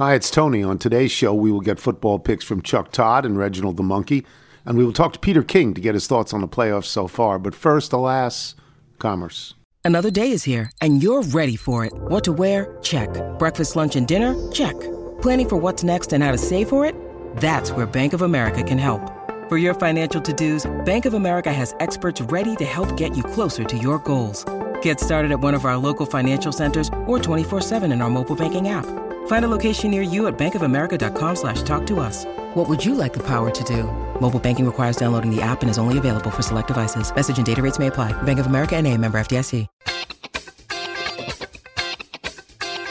Hi, it's Tony. On today's show, we will get football picks from Chuck Todd and Reginald the Monkey, and we will talk to Peter King to get his thoughts on the playoffs so far. But first, alas, commerce. Another day is here, and you're ready for it. What to wear? Check. Breakfast, lunch, and dinner? Check. Planning for what's next and how to save for it? That's where Bank of America can help. For your financial to-dos, Bank of America has experts ready to help get you closer to your goals. Get started at one of our local financial centers or 24-7 in our mobile banking app. Find a location near you at bankofamerica.com slash talk to us. What would you like the power to do? Mobile banking requires downloading the app and is only available for select devices. Message and data rates may apply. Bank of America and a member FDIC.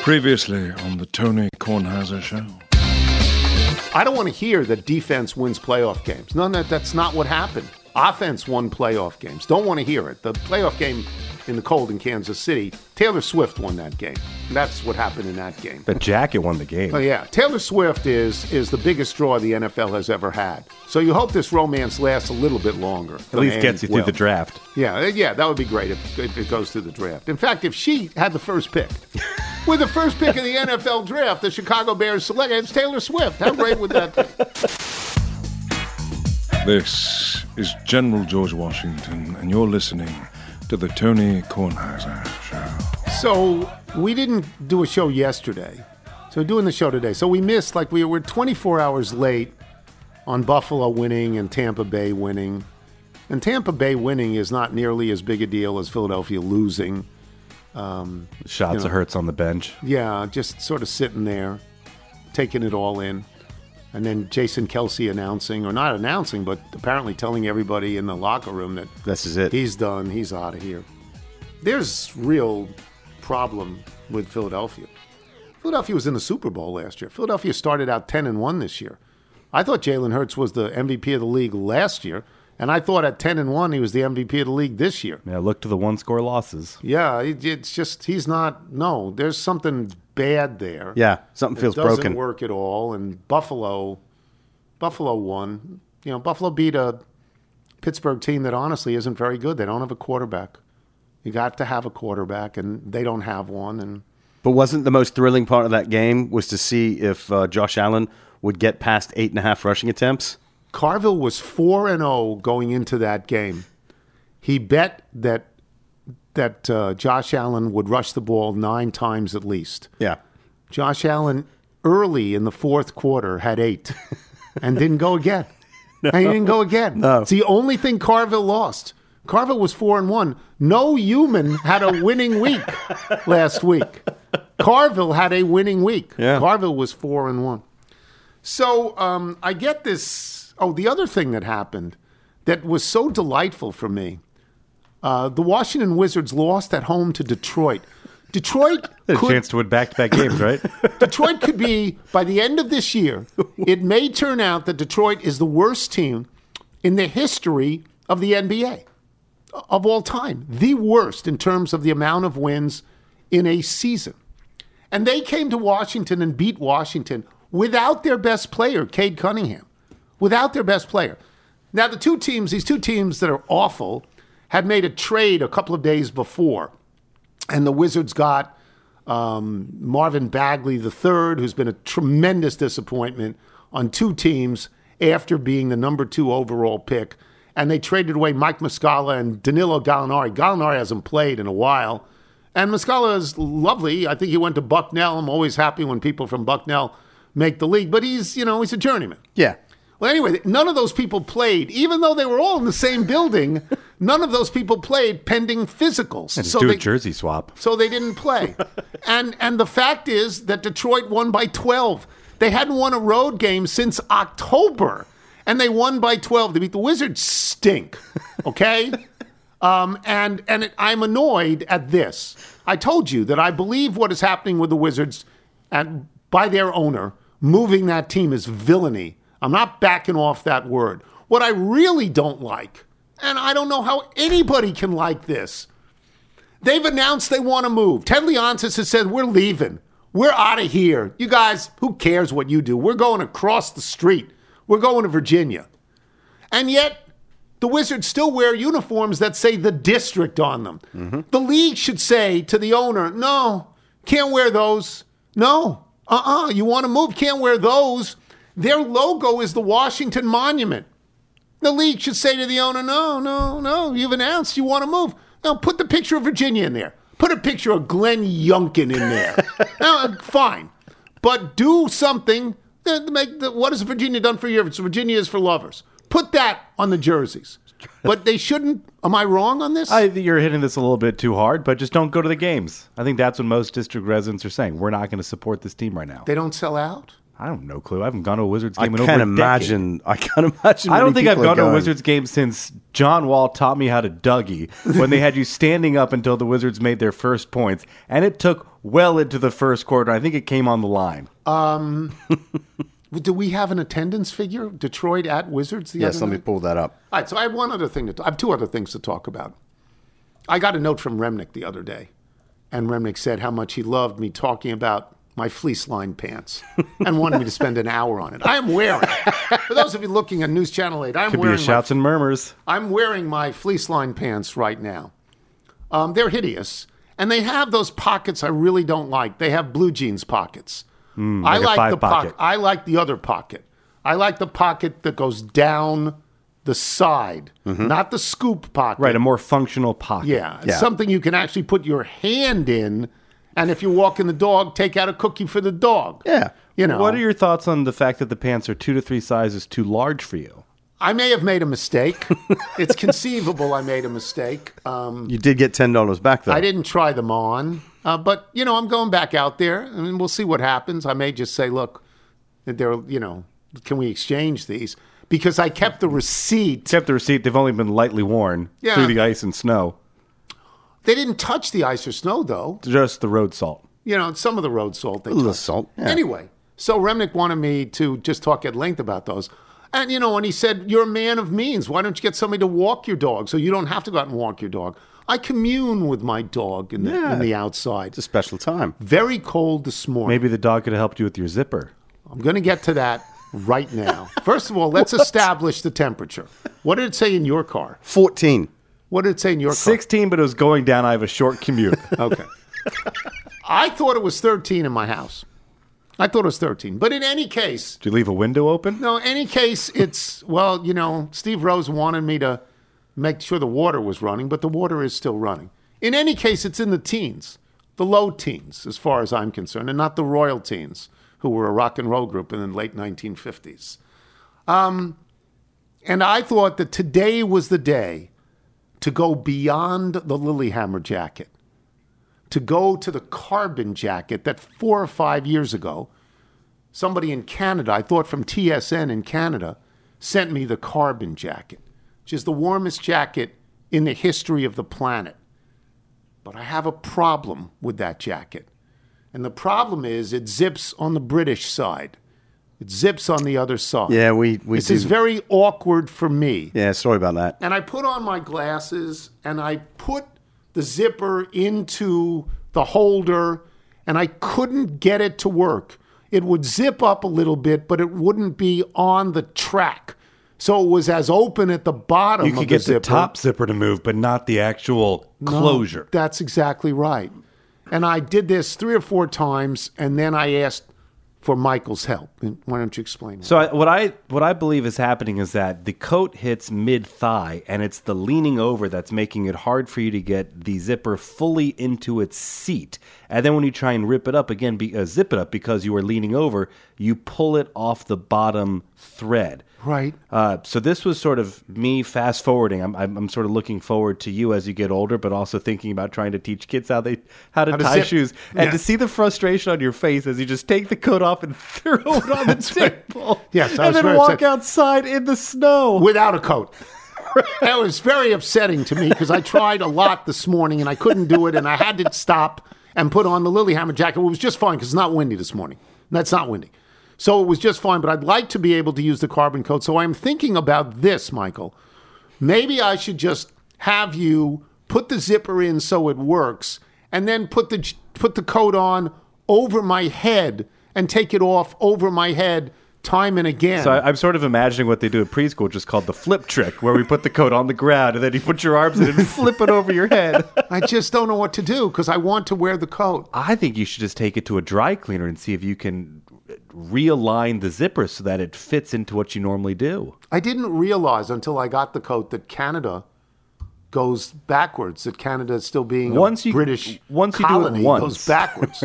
Previously on the Tony Kornheiser Show. I don't want to hear that defense wins playoff games. None that that's not what happened. Offense won playoff games. Don't want to hear it. The playoff game in the cold in Kansas City, Taylor Swift won that game. That's what happened in that game. The jacket won the game. Oh yeah, Taylor Swift is is the biggest draw the NFL has ever had. So you hope this romance lasts a little bit longer. At least gets you through the draft. Yeah, uh, yeah, that would be great if, if it goes through the draft. In fact, if she had the first pick, with the first pick of the NFL draft, the Chicago Bears select it's Taylor Swift. How great would that be? This is General George Washington, and you're listening to the Tony Kornheiser Show. So we didn't do a show yesterday. So doing the show today. So we missed like we were 24 hours late on Buffalo winning and Tampa Bay winning. And Tampa Bay winning is not nearly as big a deal as Philadelphia losing. Um, Shots You know. of Hurts on the bench. Yeah, just sort of sitting there, taking it all in. And then Jason Kelce announcing, or not announcing, but apparently telling everybody in the locker room that This is it. he's done, he's out of here. There's real problem with Philadelphia. Philadelphia was in the Super Bowl last year. Philadelphia started out 10 and 1 this year. I thought Jalen Hurts was the MVP of the league last year, and I thought at 10 and 1 he was the MVP of the league this year. Yeah, look to the one score losses. Yeah, it- it's just he's not. No, there's something bad there. Yeah, something it feels doesn't broken. work at all. And Buffalo, Buffalo won. You know, Buffalo beat a Pittsburgh team that honestly isn't very good. They don't have a quarterback. You got to have a quarterback, and they don't have one. And But wasn't the most thrilling part of that game was to see if uh, Josh Allen would get past eight and a half rushing attempts? Carville was four and zero going into that game. He bet that that uh, Josh Allen would rush the ball nine times at least. Yeah. Josh Allen early in the fourth quarter had eight and didn't go again. And he didn't go again. No. It's the only thing Carville lost. Carville was four and one. No human had a winning week last week. Carville had a winning week. Yeah. Carville was four and one. So um, I get this. Oh, the other thing that happened that was so delightful for me uh, the Washington Wizards lost at home to Detroit. Detroit A could, chance to win back to back games, right? Detroit could be, by the end of this year, it may turn out that Detroit is the worst team in the history of the NBA of all time. The worst in terms of the amount of wins in a season. And they came to Washington and beat Washington without their best player, Cade Cunningham. Without their best player. Now, the two teams, these two teams that are awful, had made a trade a couple of days before. And the Wizards got um, Marvin Bagley III, who's been a tremendous disappointment on two teams after being the number two overall pick. And they traded away Mike Muscala and Danilo Gallinari. Gallinari hasn't played in a while. And Muscala is lovely. I think he went to Bucknell. I'm always happy when people from Bucknell make the league, but he's, you know, he's a journeyman. yeah. Well, anyway, none of those people played, even though they were all in the same building. none of those people played pending physicals. Just so do they, a jersey swap. so they didn't play. and and the fact is that Detroit won by 12. They hadn't won a road game since October, and they won by 12. They beat the Wizards. Stink. Okay. um, and and it, I'm annoyed at this. I told you that I believe what is happening with the Wizards, and by their owner moving that team is villainy. I'm not backing off that word. What I really don't like, and I don't know how anybody can like this. They've announced they want to move. Ted Leonsis has said, We're leaving. We're out of here. You guys, who cares what you do? We're going across the street. We're going to Virginia. And yet, the Wizards still wear uniforms that say the district on them. The league should say to the owner, No, can't wear those. No, Uh uh you want to move, can't wear those. Their logo is the Washington Monument. The league should say to the owner, no, no, no, you've announced you want to move. Now put the picture of Virginia in there. Put a picture of Glenn Youngkin in there. now, uh, fine. But do something. Make the, what has Virginia done for you? It's Virginia is for lovers. Put that on the jerseys. But they shouldn't. Am I wrong on this? I you're hitting this a little bit too hard, but just don't go to the games. I think that's what most district residents are saying. We're not going to support this team right now. they don't sell out. I don't know, Clue. I haven't gone to a Wizards I game in over I can't a decade. imagine. I can't imagine. I don't think I've gone to a. Wizards game since John Wall taught me how to Dougie when they had you standing up until the Wizards made their first points, and it took well into the first quarter. I think it came on the line. Um, Do we have an attendance figure? Detroit at Wizards the Yes, other let me pull that up. All right, so I have one other thing to. T- I have two other things to talk about. I got a note from Remnick the other day, and Remnick said how much he loved me talking about my fleece lined pants and wanted me to spend an hour on it. I am wearing. For those of you looking at News Channel 8, I'm Could be wearing a shouts my, and murmurs. I'm wearing my fleece lined pants right now. Um, they're hideous, and they have those pockets I really don't like. They have blue jeans pockets. I Hmm, like a like the pocket. pocket. I like the other pocket. I like the pocket that goes down the side, not the scoop pocket. Mm-hmm. Right, a more functional pocket. yeah, Yeah. something you can actually put your hand in, and if you're walking the dog, take out a cookie for the dog. Yeah. you know. What are your thoughts on the fact that the pants are two to three sizes too large for you? I may have made a mistake. it's conceivable I made a mistake. Um, You did get ten dollars back though. I didn't try them on, uh, but you know, I'm going back out there, and we'll see what happens. I may just say, look, they're you know, can we exchange these? Because I kept the receipt. Except the receipt, they've only been lightly worn Yeah. through the ice and snow. They didn't touch the ice or snow, though. Just the road salt. You know, some of the road salt they a little touched. salt. Yeah. Anyway, so Remnick wanted me to just talk at length about those. And, you know, and he said, You're a man of means. Why don't you get somebody to walk your dog so you don't have to go out and walk your dog? I commune with my dog in the, Yeah. in the outside. it's a special time. Very cold this morning. Maybe the dog could have helped you with your zipper. I'm going to get to that right now. First of all, let's establish the temperature. What did it say in your car? Fourteen. What did it say in your car? 16, but it was going down. I have a short commute. Okay. I thought it was 13 in my house. I thought it was 13. But in any case, Did you leave a window open? no, in any case, it's, well, you know, Steve Rose wanted me to make sure the water was running, but the water is still running. In any case, it's in the teens, the low teens, as far as I'm concerned, and not the royal teens, who were a rock and roll group in the late 1950s. Um, and I thought that today was the day to go beyond the Lillehammer jacket, to go to the carbon jacket that four or five years ago, somebody in Canada, I thought from TSN in Canada, sent me the carbon jacket, which is the warmest jacket in the history of the planet. But I have a problem with that jacket. And the problem is it zips on the British side. It zips on the other side. Yeah, we we this do. is very awkward for me. yeah, sorry about that. And I put on my glasses and I put the zipper into the holder and I couldn't get it to work. It would zip up a little bit, but it wouldn't be on the track. So it was as open at the bottom You of could the get zipper. the top zipper to move, but not the actual No, closure. That's exactly right. And I did this three or four times, and then I asked for Michael's help. And Why don't you explain? So I, what I what I believe is happening is that the coat hits mid thigh, and it's the leaning over that's making it hard for you to get the zipper fully into its seat. And then when you try and rip it up again, be, uh, zip it up because you are leaning over, you pull it off the bottom thread. Right. Uh, so this was sort of me fast forwarding. I'm, I'm, I'm sort of looking forward to you as you get older, but also thinking about trying to teach kids how they how to How to tie zip. shoes, and Yeah. to see the frustration on your face as you just take the coat off and throw it on the table. Yes, I and then walk upset. outside in the snow. without a coat. that was very upsetting to me because I tried a lot this morning and I couldn't do it, and I had to stop and put on the Lillehammer jacket. It was just fine because it's not windy this morning. That's not windy. So it was just fine, but I'd like to be able to use the carbon coat. So I'm thinking about this, Michael. Maybe I should just have you put the zipper in so it works, and then put the put the coat on over my head and take it off over my head time and again. So I, I'm sort of imagining what they do at preschool, just called the flip trick, where we put the coat on the ground and then you put your arms in and flip it over your head. I just don't know what to do because I want to wear the coat. I think you should just take it to a dry cleaner and see if you can realign the zipper so that it fits into what you normally do. I didn't realize until I got the coat that Canada goes backwards. That Canada is still being Once a you- British once you do it colony once. goes backwards.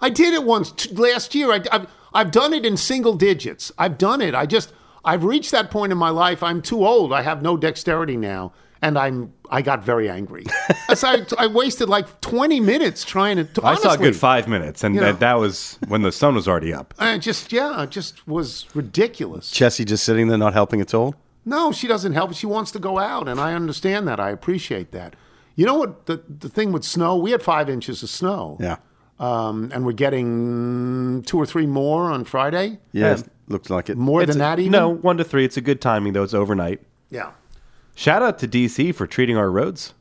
I did it once t- last year. I, have I've done it in single digits. I've done it. I just I've reached that point in my life. I'm too old. I have no dexterity now, and I'm I got very angry. so I, I wasted like 20 minutes trying to. to I saw a good five minutes, and You know. that, that was when the sun was already up. I just yeah, it just was ridiculous. Chessie just sitting there not helping at all. No, she doesn't help. She wants to go out, and I understand that. I appreciate that. You know what? The, the thing with snow, we had five inches of snow. Yeah. Um, and we're getting two or three more on Friday. Yeah, Yeah. looks like it. More It's than a- that, even? No, one to three. It's a good timing, though. It's overnight. Yeah. Shout out to DC for treating our roads.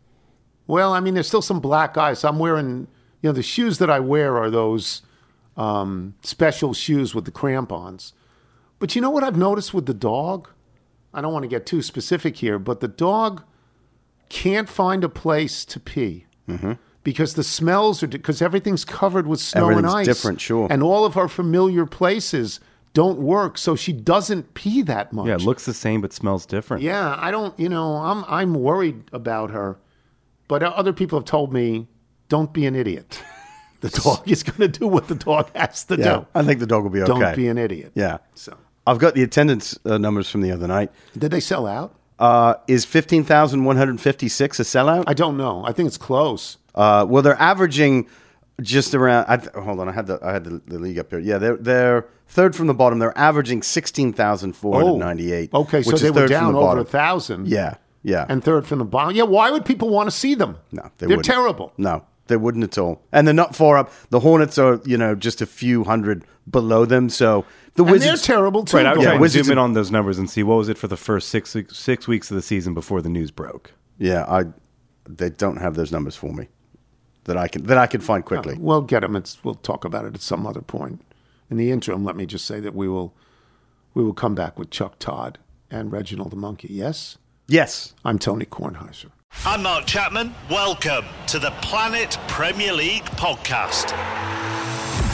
Well, I mean, there's still some black ice. I'm wearing, you know, the shoes that I wear are those um, special shoes with the crampons. But you know what I've noticed with the dog? I don't want to get too specific here, but the dog can't find a place to pee because the smells are because everything's covered with snow and ice. different, sure. And all of our familiar places don't work, so she doesn't pee that much. Yeah, it looks the same but smells different. Yeah, I don't. You know, I'm I'm worried about her, but other people have told me, don't be an idiot. The dog is going to do what the dog has to Yeah, do. I think the dog will be okay. Don't be an idiot. Yeah. So, I've got the attendance uh, numbers from the other night. did they sell out? Uh, is 15,156 a sellout? I don't know. I think it's close. Uh, well, they're averaging just around. I, th- hold on, I had the I had the, the league up here. Yeah, they're they're third from the bottom. They're averaging sixteen thousand four hundred ninety eight. Oh, okay, so which they is were third from down the over a thousand. Yeah, yeah. and third from the bottom. Yeah, why would people want to see them? no, they they're wouldn't. terrible. No, they wouldn't at all. And they're not far up. The Hornets are you know just a few hundred below them. So the And Wizards they're terrible too. Right, I was Yeah, trying to zoom in on those numbers and see what was it for the first six six weeks of the season before the news broke. Yeah, I they don't have those numbers for me that I can that I can find quickly. Uh, we'll get them. It's, we'll talk about it at some other point. In the interim, let me just say that we will we will come back with Chuck Todd and Reginald the Monkey. Yes, Yes, I'm Tony Kornheiser. I'm Mark Chapman. Welcome to the Planet Premier League podcast.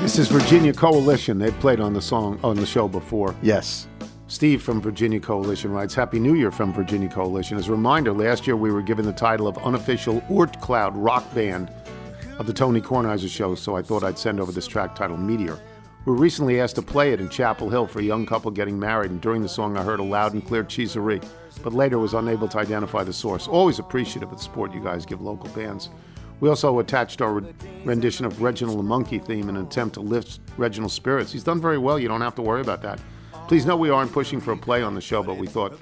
This is Virginia Coalition. They've played on the song on the show before. yes. Steve from Virginia Coalition writes, Happy New Year from Virginia Coalition. As a reminder, last year we were given the title of unofficial Oort Cloud rock band of the Tony Kornheiser Show, so I thought I'd send over this track titled Meteor. We were recently asked to play it in Chapel Hill for a young couple getting married, and during the song I heard a loud and clear cheeserie, but later was unable to identify the source. Always appreciative of the support you guys give local bands. We also attached our rendition of Reginald the Monkey theme in an attempt to lift Reginald's spirits. He's done very well, you don't have to worry about that. Please know we aren't pushing for a play on the show, but we thought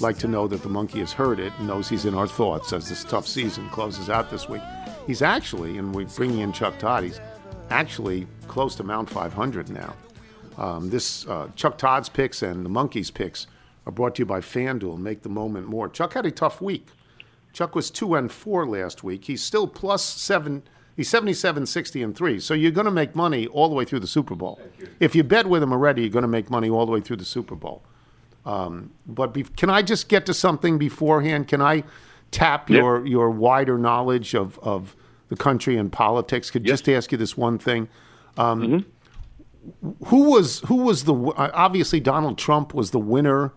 like to know that the monkey has heard it and knows he's in our thoughts as this tough season closes out this week. He's actually, and we're bringing in Chuck Todd, he's actually close to Mount 500 now. Um, this uh, Chuck Todd's picks and the Monkeys picks are brought to you by FanDuel. Make the moment more. Chuck had a tough week. Chuck was two and four last week. He's still plus seven. He's 77, 60, and three. So you're going to make money all the way through the Super Bowl. If you bet with him already, you're going to make money all the way through the Super Bowl. Um, but be, can I just get to something beforehand? Can I tap your your wider knowledge of, of the country and politics? Could just ask you this one thing. Um, who was who was the obviously Donald Trump was the winner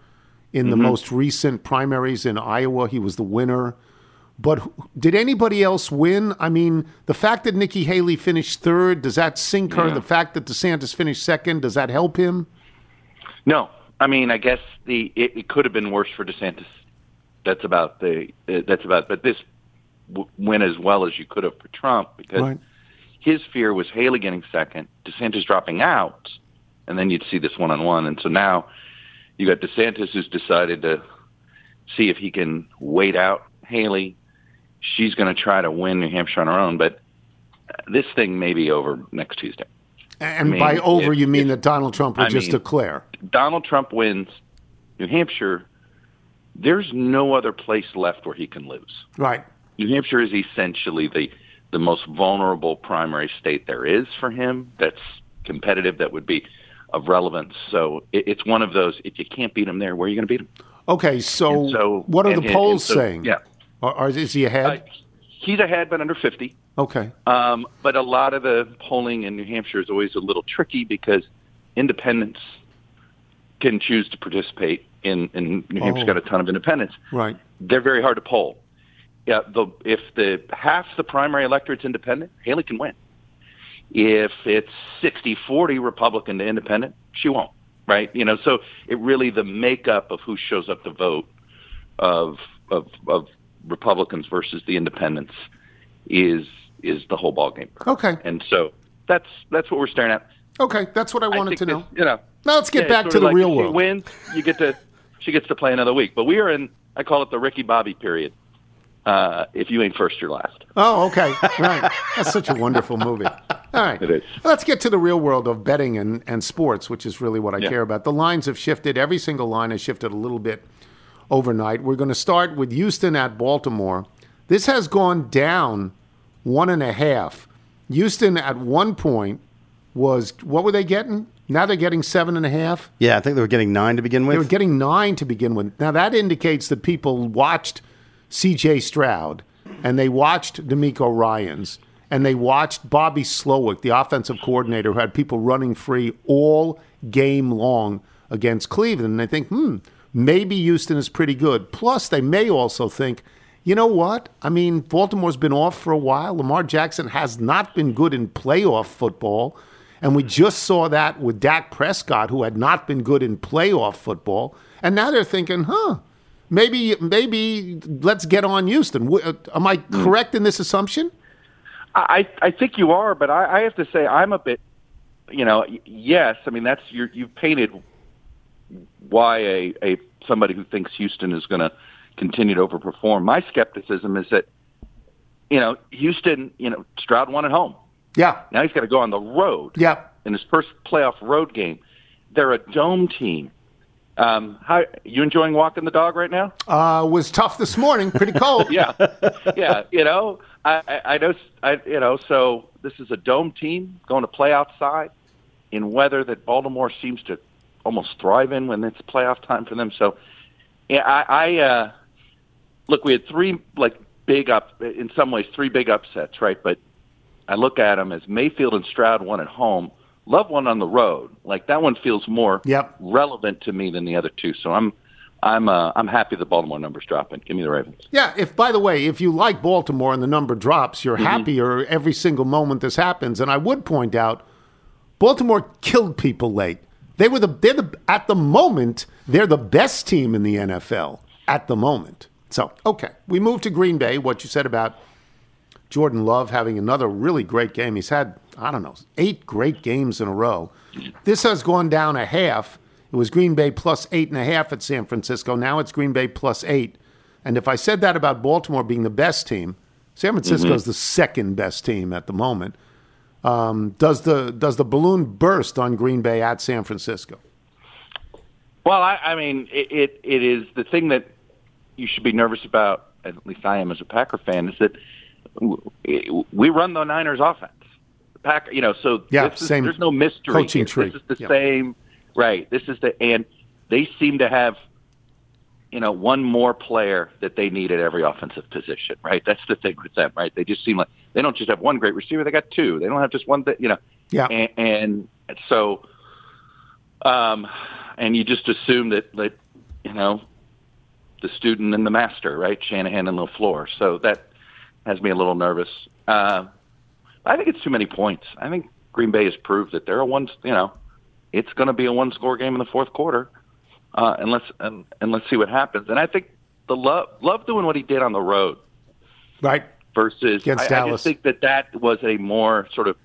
in the most recent primaries in Iowa. He was the winner. But did anybody else win? I mean, the fact that Nikki Haley finished third, does that sink her? The fact that DeSantis finished second, does that help him? No, I mean, I guess the it, it could have been worse for DeSantis. That's about the uh, that's about. But this w- went as well as you could have for Trump because Right. his fear was Haley getting second, DeSantis dropping out, and then you'd see this one on one. And so now you got DeSantis who's decided to see if he can wait out Haley. She's going to try to win New Hampshire on her own, but this thing may be over next Tuesday. And mean, by over, if- you mean if- that Donald Trump will I just mean- declare. Donald Trump wins New Hampshire, there's no other place left where he can lose. Right. New Hampshire is essentially the the most vulnerable primary state there is for him. That's competitive. That would be of relevance. So it, it's one of those. If you can't beat him there, where are you going to beat him? Okay, so, so- what are and- the and- polls and so- saying? yeah. Or, or is he ahead? Uh, he's ahead, but under fifty. okay. Um, but a lot of the polling in New Hampshire is always a little tricky because independents can choose to participate in, in New Hampshire's Oh. got a ton of independents. Right. They're very hard to poll. Yeah, the if the half the primary electorate's independent, Haley can win. If it's 60-40 Republican to independent, she won't. Right? You know, so it really the makeup of who shows up to vote of of of Republicans versus the independents is is the whole ball game. Okay. And so that's that's what we're staring at. Okay, that's what I I wanted think to know. this- you know. Now let's get yeah, back to the like real world. She wins, you get to she gets to play another week. But we are in I call it the Ricky Bobby period. Uh, if you ain't first, you're last. Oh, okay. Right. That's such a wonderful movie. All right. It is. Let's get to the real world of betting and, and sports, which is really what I Yeah. care about. The lines have shifted. Every single line has shifted a little bit overnight. We're going to start with Houston at Baltimore. This has gone down one and a half. Houston at one point was, what were they getting? Now they're getting seven and a half. Yeah, I think they were getting nine to begin with. They were getting nine to begin with. Now that indicates that people watched C.J. Stroud and they watched DeMeco Ryans and they watched Bobby Slowik, the offensive coordinator, who had people running free all game long against Cleveland. And they think, hmm, maybe Houston is pretty good. Plus, they may also think, you know what? I mean, Baltimore's been off for a while. Lamar Jackson has not been good in playoff football. And we just saw that with Dak Prescott, who had not been good in playoff football. And now they're thinking, huh, maybe, maybe let's get on Houston. Uh, Am I correct in this assumption? I I think you are, but I, I have to say I'm a bit, you know, yes. I mean that's you you've painted why a a somebody who thinks Houston is going to continue to overperform. My skepticism is that, you know, Houston, you know, Stroud won at home. Yeah. Now he's got to go on the road. Yeah. In his first playoff road game, they're a dome team. Um, how you enjoying walking the dog right now? Uh, was tough this morning. Pretty cold. yeah, yeah. You know, I, I, I know. I, you know, so this is a dome team going to play outside in weather that Baltimore seems to almost thrive in when it's playoff time for them. So, yeah, I, I uh, look. We had three like big up in some ways three big upsets, right? But I look at them as Mayfield and Stroud won at home. Love one on the road. Like that one feels more Yep. relevant to me than the other two. So I'm I'm uh, I'm happy the Baltimore numbers dropping. Give me the Ravens. Yeah, if by the way, if you like Baltimore and the number drops, you're happier every single moment this happens. And I would point out, Baltimore killed people late. They were the they're the at the moment they're the best team in the NFL at the moment. So okay, we move to Green Bay. What you said about Jordan Love having another really great game. He's had I don't know eight great games in a row. This has gone down a half. It was Green Bay plus eight and a half at San Francisco. Now it's Green Bay plus eight. And if I said that about Baltimore being the best team, San Francisco is the second best team at the moment. Um, does the does the balloon burst on Green Bay at San Francisco? Well, I, I mean, it, it it is the thing that you should be nervous about. At least I am as a Packer fan. Is that we run the Niners offense. Packer, you know, so Yeah, is, same there's no mystery. coaching It's- tree. This is the Yeah. same, right? This is the and they seem to have, you know, one more player that they need at every offensive position, right? That's the thing with them, right? They just seem like they don't just have one great receiver; they got two. They don't have just one. That you know, Yeah. and, and So, um, and you just assume that that you know the student and the master, right? Shanahan and LaFleur. So that has me a little nervous. Uh, I think it's too many points. I think Green Bay has proved that they're a one. You know, it's going to be a one-score game in the fourth quarter, uh, and let's and, and let's see what happens. And I think the love love doing what he did on the road Right. versus Against I, I just think that that was a more sort of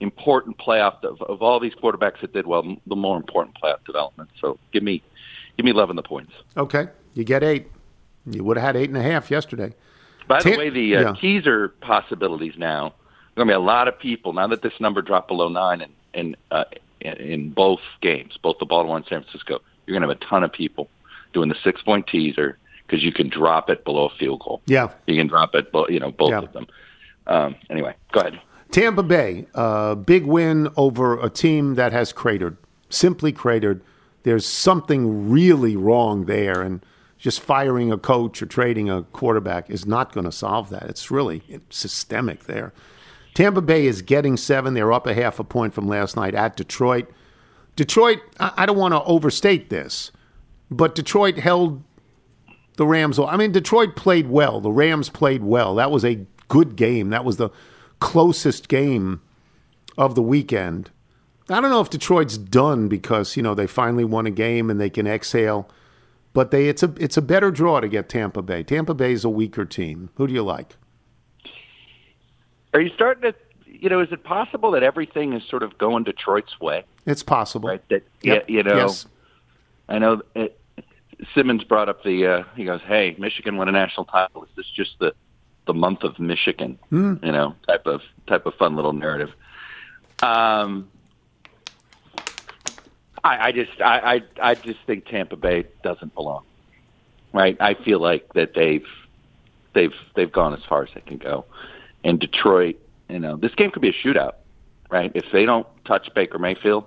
important playoff of, of all these quarterbacks that did well, the more important playoff development. So give me give me love in the points. Okay. You get eight. You would have had eight and a half yesterday. By the way, the uh, yeah. teaser possibilities now. Going to be a lot of people now that this number dropped below nine in in, uh, in both games, both the Baltimore and San Francisco. You're going to have a ton of people doing the six point teaser because you can drop it below a field goal. Yeah. You can drop it, you know, both Yeah. of them. Um, anyway, go ahead. Tampa Bay, uh, big win over a team that has cratered, simply cratered. There's something really wrong there, and just firing a coach or trading a quarterback is not going to solve that. It's really systemic there. Tampa Bay is getting seven. They're up a half a point from last night at Detroit. Detroit, I, don't want to overstate this, but Detroit held the Rams. I mean, Detroit played well. The Rams played well. That was a good game. That was the closest game of the weekend. I don't know if Detroit's done because you know they finally won a game and they can exhale, but they it's a it's a better draw to get Tampa Bay. Tampa Bay is a weaker team. Who do you like? Are you starting to? You know, is it possible that everything is sort of going Detroit's way? It's possible. Right. That Yep. yeah, you know. Yes. I know it, Simmons brought up the. Uh, he goes, "Hey, Michigan won a national title. Is this just the the month of Michigan? Hmm. You know, type of type of fun little narrative." Um, I, I just I, I I just think Tampa Bay doesn't belong. Right. I feel like that they've they've they've gone as far as they can go, and Detroit. You know, this game could be a shootout. Right. If they don't touch Baker Mayfield,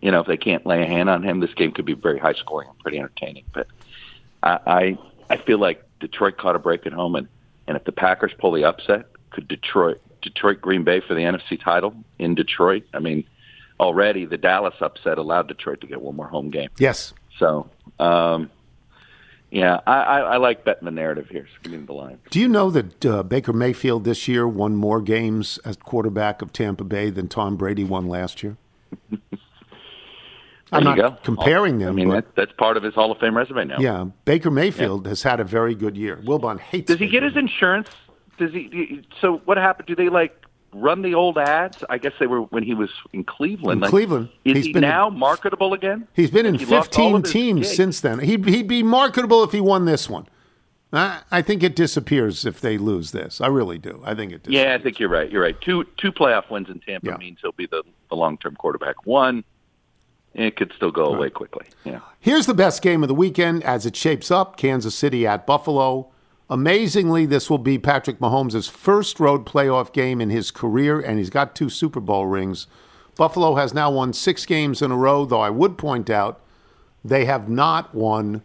you know, if they can't lay a hand on him, this game could be very high scoring and pretty entertaining. But I, I, I feel like Detroit caught a break at home, and and if the Packers pull the upset, could Detroit Detroit Green Bay for the NFC title in Detroit? I mean, already the Dallas upset allowed Detroit to get one more home game. Yes. So, um, yeah, I, I, I like betting the narrative here. Me the line. Do you know that uh, Baker Mayfield this year won more games as quarterback of Tampa Bay than Tom Brady won last year? I'm not go. comparing them. I mean, but that, that's part of his Hall of Fame resume now. yeah, Baker Mayfield has had a very good year. Wilbon hates. Does he Baker get his insurance? Does he? So what happened? Do they like run the old ads? I guess they were when he was in Cleveland. In Like, Cleveland. is He's he been- now marketable again? He's been in he 15 teams gigs. since then. He'd, he'd be marketable if he won this one. I, I think it disappears if they lose this. I really do. I think it disappears. Yeah, I think you're right. You're right. Two two playoff wins in Tampa Yeah. means he'll be the, the long term quarterback. One, it could still go away quickly. Yeah. Here's the best game of the weekend as it shapes up Kansas City at Buffalo. Amazingly, this will be Patrick Mahomes' first road playoff game in his career, and he's got two Super Bowl rings. Buffalo has now won six games in a row, though I would point out they have not won.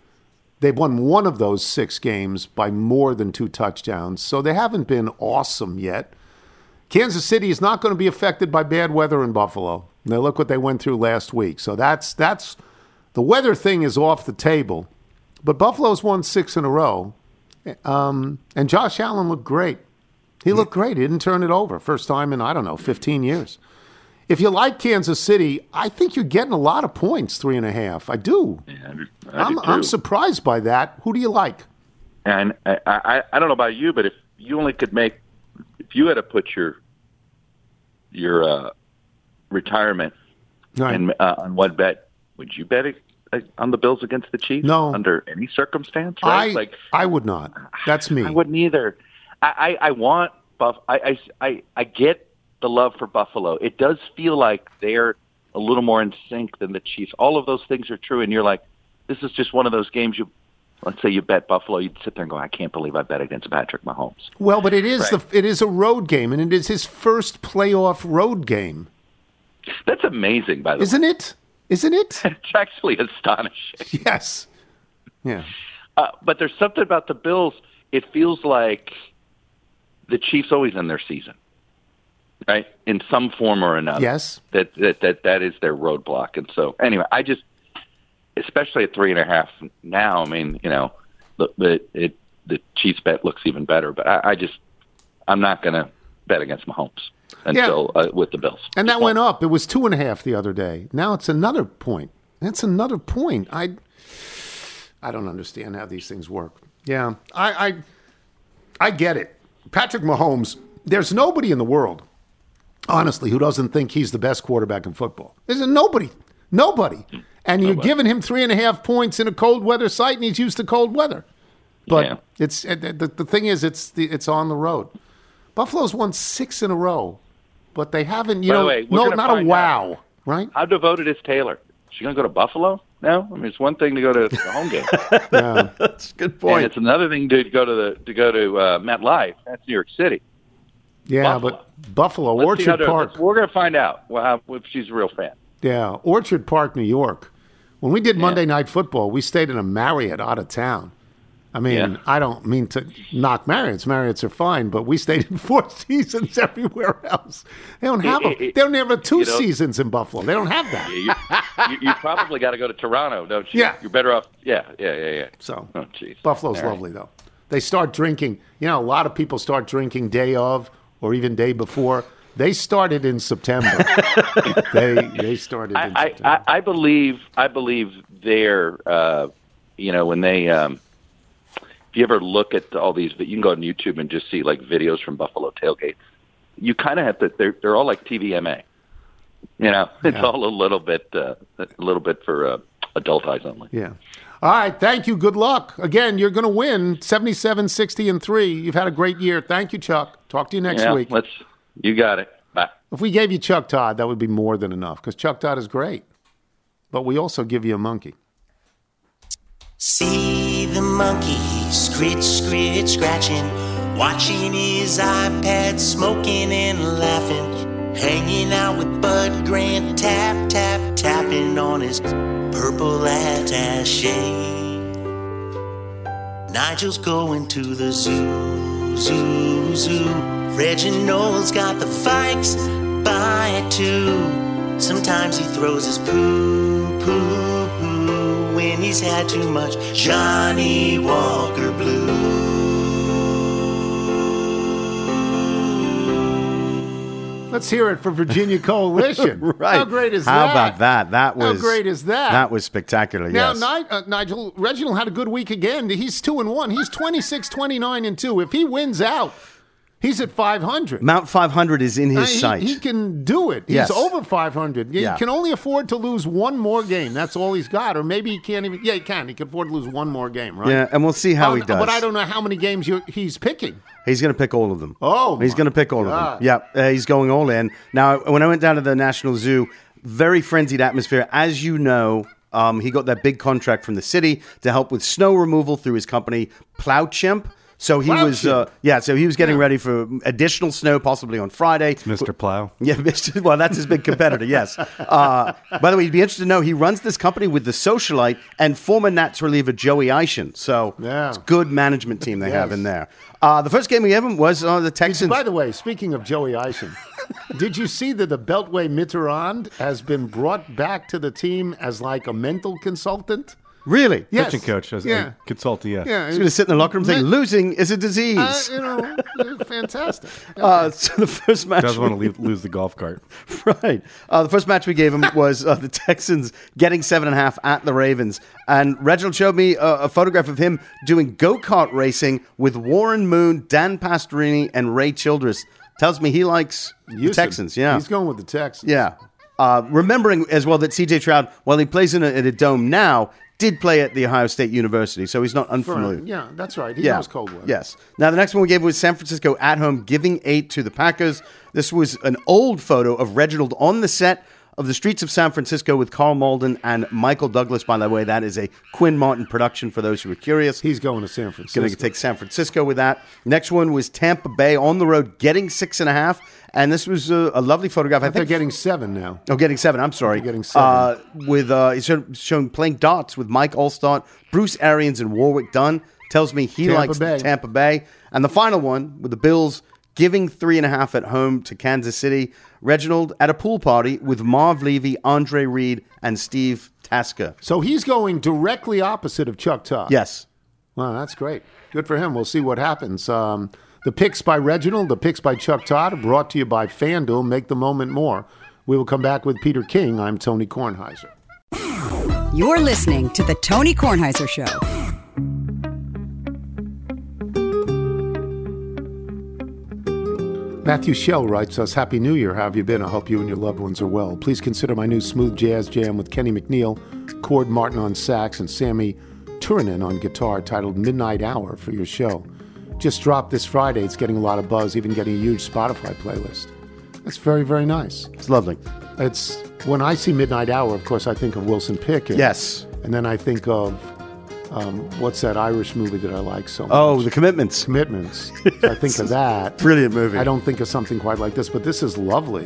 They've won one of those six games by more than two touchdowns, so they haven't been awesome yet. Kansas City is not going to be affected by bad weather in Buffalo. Now look what they went through last week. So that's that's the weather thing is off the table. But Buffalo's won six in a row, um, and Josh Allen looked great. He looked great. He didn't turn it over. First time in I don't know 15 years. If you like Kansas City, I think you're getting a lot of points, three and a half. I do. Yeah, I I I'm, I'm surprised by that. Who do you like? And I, I, I don't know about you, but if you only could make, if you had to put your your uh, retirement Right. and uh, on one bet, would you bet it, Uh, on the Bills against the Chiefs? No. under any circumstance. Right? I like I would not. That's me. I wouldn't either. I, I, I want Buff. I, I, I, I get the love for Buffalo. It does feel like they're a little more in sync than the Chiefs. All of those things are true, and you're like, this is just one of those games. You, let's say you bet Buffalo, you'd sit there and go, I can't believe I bet against Patrick Mahomes. Well, but it is Right. the it is a road game, and it is his first playoff road game, That's amazing, by the way. isn't it? Isn't it? It's actually astonishing. yes. Yeah. Uh, but there's something about the Bills. It feels like the Chiefs always end their season. right? In some form or another. Yes. That that that that is their roadblock. And so anyway, I just, especially at three and a half now. I mean, you know, the the it the Chiefs bet looks even better. But I, I just, I'm not going to bet against Mahomes until uh, with the Bills. And that went up. It was two and a half the other day. Now it's another point. That's another point. I I don't understand how these things work. Yeah, I I, I get it. Patrick Mahomes. There's nobody in the world, honestly, who doesn't think he's the best quarterback in football. There's nobody, nobody. And you're giving him three and a half points in a cold weather site, and he's used to cold weather. But Yeah. it's uh, the, the thing is, it's the, it's on the road. Buffalo's won six in a row, but they haven't. You By the know, way, no, not a wow, out. right? How devoted is Taylor? Is she going to go to Buffalo now? I mean, it's one thing to go to the home game. Yeah. That's a good And it's another thing to go to the to go to uh, MetLife. That's New York City. Yeah, Buffalo. but Buffalo, Let's see how Orchard Park. We're going to find out well, how, if she's a real fan. Yeah, Orchard Park, New York. When we did Monday Night Football, we stayed in a Marriott out of town. I mean, Yeah. I don't mean to knock Marriotts. Marriotts are fine, but we stayed in Four Seasons everywhere else. They don't have them. They don't have two You know- seasons in Buffalo. They don't have that. You, you, you probably got to go to Toronto, don't you? Yeah. You're better off. Yeah, yeah, yeah, yeah. So Oh, jeez. Buffalo's right. lovely though. They start drinking. You know, a lot of people start drinking day of or even day before. They started in September. they they started in I, September. I, I, believe I believe they're uh, you know when they um, if you ever look at all these you can go on YouTube and just see like videos from Buffalo tailgates. You kind of have to they're they're all like TVMA. You know, it's all a little bit uh, a little bit for uh, adult eyes only. Yeah. All right. Thank you. Good luck. Again, you're going to win 77, 60, and 3. You've had a great year. Thank you, Chuck. Talk to you next yeah, week. let's you got it. Bye. If we gave you Chuck Todd, that would be more than enough because Chuck Todd is great. But we also give you a monkey. See the monkey scritch, scritch, scratching, watching his iPad, smoking and laughing, hanging out with Bud Grant, tap, tap, tapping on his purple attache. Nigel's going to the zoo, zoo, zoo. Reginald's got the fikes by two. Sometimes he throws his poo, poo when he's had too much Johnny Walker Blue. Let's hear it for Virginia Coalition. right. How great is How that? about that? That was How great is that? That was spectacular. Now, yes. Ni- uh, Nigel, Reginald had a good week again. He's 2 and 1. He's 26, 29 and 2. If he wins out, he's at 500. Mount 500 is in his Uh, he, sight. he can do it. He's Yes. over 500. He Yeah. can only afford to lose one more game. That's all he's got. Or maybe he can't even. Yeah, he can. He can afford to lose one more game, right? Yeah, and we'll see how Oh, he does. But I don't know how many games he's picking. He's going to pick all of them. Oh, he's going to pick all God. of them. Yeah, uh, he's going all in. Now, when I went down to the National Zoo, very frenzied atmosphere. As you know, um, he got that big contract from the city to help with snow removal through his company, Plowchimp. So he was, uh, yeah. So he was getting ready for additional snow, possibly on Friday. Mr. Plow. Yeah, Mr. Well, that's his big competitor. Yes. Uh, by the way, you'd be interested to know he runs this company with the socialite and former Nats reliever Joey Eischen. So Yeah. it's good management team they have in there. Uh, the first game we ever was uh, the Texans. By the way, speaking of Joey Eischen, did you see that the Beltway Mitterrand has been brought back to the team as like a mental consultant? Really? Yes. Pitching coach, as Yeah. a consultant, yeah. Yeah. He's going to sit in the locker room saying, losing is a Uh, disease. you know, uh, fantastic. Uh, so the first match. Doesn't want to leave, lose the golf cart. Right. Uh, the first match we gave him was uh, the Texans getting seven and a half at the Ravens. And Reginald showed me uh, a photograph of him doing go kart racing with Warren Moon, Dan Pastorini, and Ray Childress. Tells me he likes the Texans. Yeah. He's going with the Texans. Yeah. Uh, remembering as well that CJ Stroud, while he plays in a, in a dome now, did play at the Ohio State University, so he's not unfamiliar. yeah, that's right. He Yeah. knows cold weather. Yes. Now, the next one we gave was San Francisco at home, giving eight to the Packers. This was an old photo of Reginald on the set of The Streets of San Francisco with Karl Malden and Michael Douglas. By the way, that is a Quinn Martin production for those who are curious. He's going to San Francisco. Going to take San Francisco with that. Next one was Tampa Bay on the road, getting six and a half. And this was a, a lovely photograph. I But they're getting seven now. Oh, getting seven. I'm sorry. They're getting seven. Uh, with uh, he's showing playing dots with Mike Alstott, Bruce Arians, and Warrick Dunn. Tells me he Tampa likes Bay. Tampa Bay. And the final one with the Bills giving three and a half at home to Kansas City. Reginald at a pool party with Marv Levy, Andre Reed, and Steve Tasker. So he's going directly opposite of Chuck Todd. Yes. Well, that's great. Good for him. We'll see what happens. Um, the picks by Reginald, the picks by Chuck Todd, are brought to you by FanDuel. Make the moment more. We will come back with Peter King. I'm Tony Kornheiser. You're listening to The Tony Kornheiser Show. Matthew Shell writes us, Happy New Year. How have you been? I hope you and your loved ones are well. Please consider my new smooth jazz jam with Kenny McNeil, Cord Martin on sax, and Sami Turunen on guitar titled Midnight Hour for your show. Just dropped this Friday. It's getting a lot of buzz, even getting a huge Spotify playlist. That's very, very nice. It's lovely. It's when I see Midnight Hour, of course, I think of Wilson Pickett. Yes. And then I think of um, what's that Irish movie that I like so much? Oh, The Commitments. Commitments. So I think of that. Brilliant movie. I don't think of something quite like this, but this is lovely.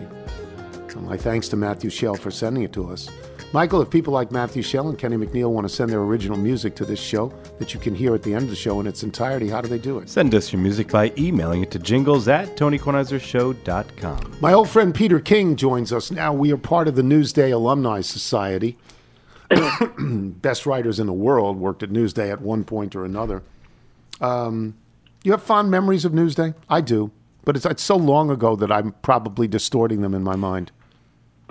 And my thanks to Matthew Shell for sending it to us. Michael, if people like Matthew Shell and Kenny McNeil want to send their original music to this show that you can hear at the end of the show in its entirety, how do they do it? Send us your music by emailing it to jingles at TonyKornheiserShow.com. My old friend Peter King joins us now. We are part of the Newsday Alumni Society. Best writers in the world worked at Newsday at one point or another. Um, you have fond memories of Newsday? I do, but it's, it's so long ago that I'm probably distorting them in my mind.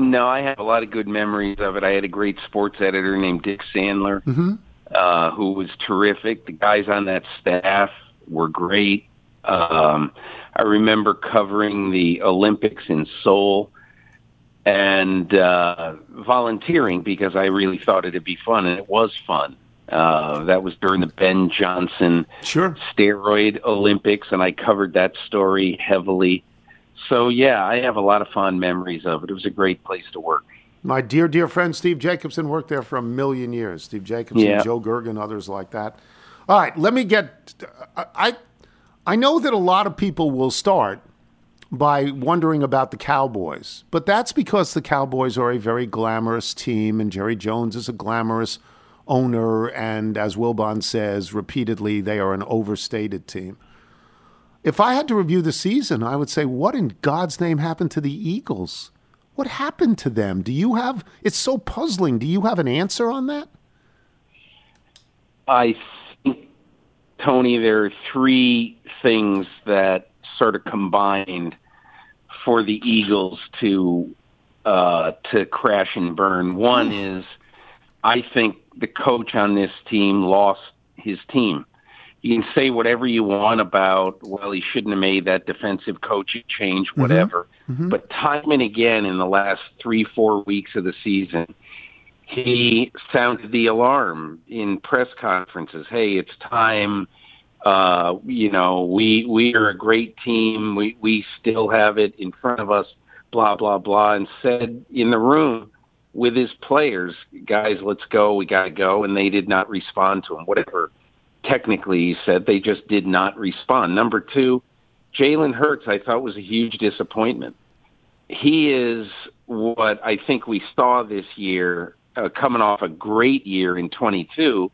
No, I have a lot of good memories of it. I had a great sports editor named Dick Sandler, Mm-hmm. uh, who was terrific. The guys on that staff were great. Um, I remember covering the Olympics in Seoul and uh, volunteering because I really thought it'd be fun, and it was fun. Uh, that was during the Ben Johnson sure. steroid Olympics, and I covered that story heavily. So yeah, I have a lot of fond memories of it. It was a great place to work. My dear, dear friend Steve Jacobson worked there for a million years. Steve Jacobson, Yeah. Joe Gergen, others like that. All right, let me get. I I know that a lot of people will start by wondering about the Cowboys, but that's because the Cowboys are a very glamorous team, and Jerry Jones is a glamorous owner, and as Wilbon says repeatedly, they are an overstated team. If I had to review the season, I would say, what in God's name happened to the Eagles? What happened to them? Do you have? It's so puzzling. Do you have an answer on that? I think, Tony, there are three things that sort of combined for the Eagles to uh, to crash and burn. One is, I think the coach on this team lost his team. You can say whatever you want about, well, he shouldn't have made that defensive coaching change, whatever. But time and again in the last three, four weeks of the season, he sounded the alarm in press conferences. Hey, it's time. Uh, you know, we we are a great team. We we still have it in front of us. Blah blah blah, and said in the room with his players, guys, let's go. We got to go, and they did not respond to him. Whatever technically he said, they just did not respond. Number two, Jalen Hurts, I thought was a huge disappointment. He is what I think we saw this year, uh, coming off a great year in 22.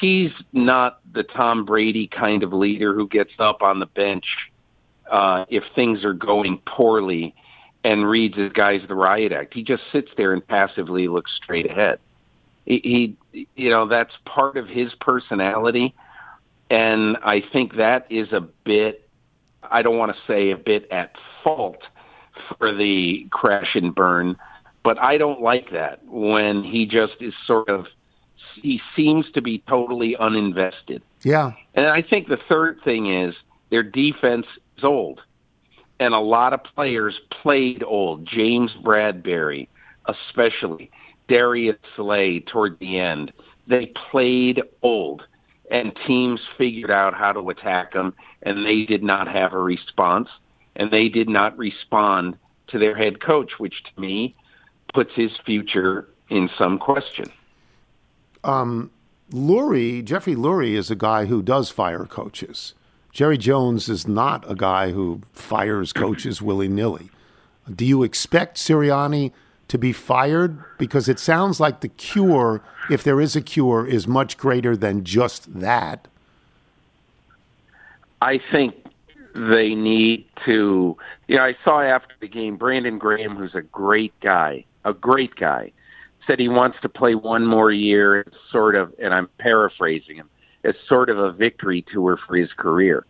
He's not the Tom Brady kind of leader who gets up on the bench uh, if things are going poorly and reads his guys the riot act. He just sits there and passively looks straight ahead. He, he you know, that's part of his personality, and I think that is a bit. I don't want to say a bit at fault for the crash and burn, but I don't like that when he just is sort of. He seems to be totally uninvested. Yeah. And I think the third thing is their defense is old. And a lot of players played old. James Bradberry, especially. Darius Slay toward the end. They played old. And teams figured out how to attack them, and they did not have a response. And they did not respond to their head coach, which to me puts his future in some question. Um, Lurie, Jeffrey Lurie is a guy who does fire coaches. Jerry Jones is not a guy who fires coaches willy nilly. Do you expect Sirianni to be fired? Because it sounds like the cure, if there is a cure, is much greater than just that. I think they need to. You know, I saw after the game Brandon Graham, who's a great guy, a great guy, said he wants to play one more year, sort of, and I'm paraphrasing him, as sort of a victory tour for his career.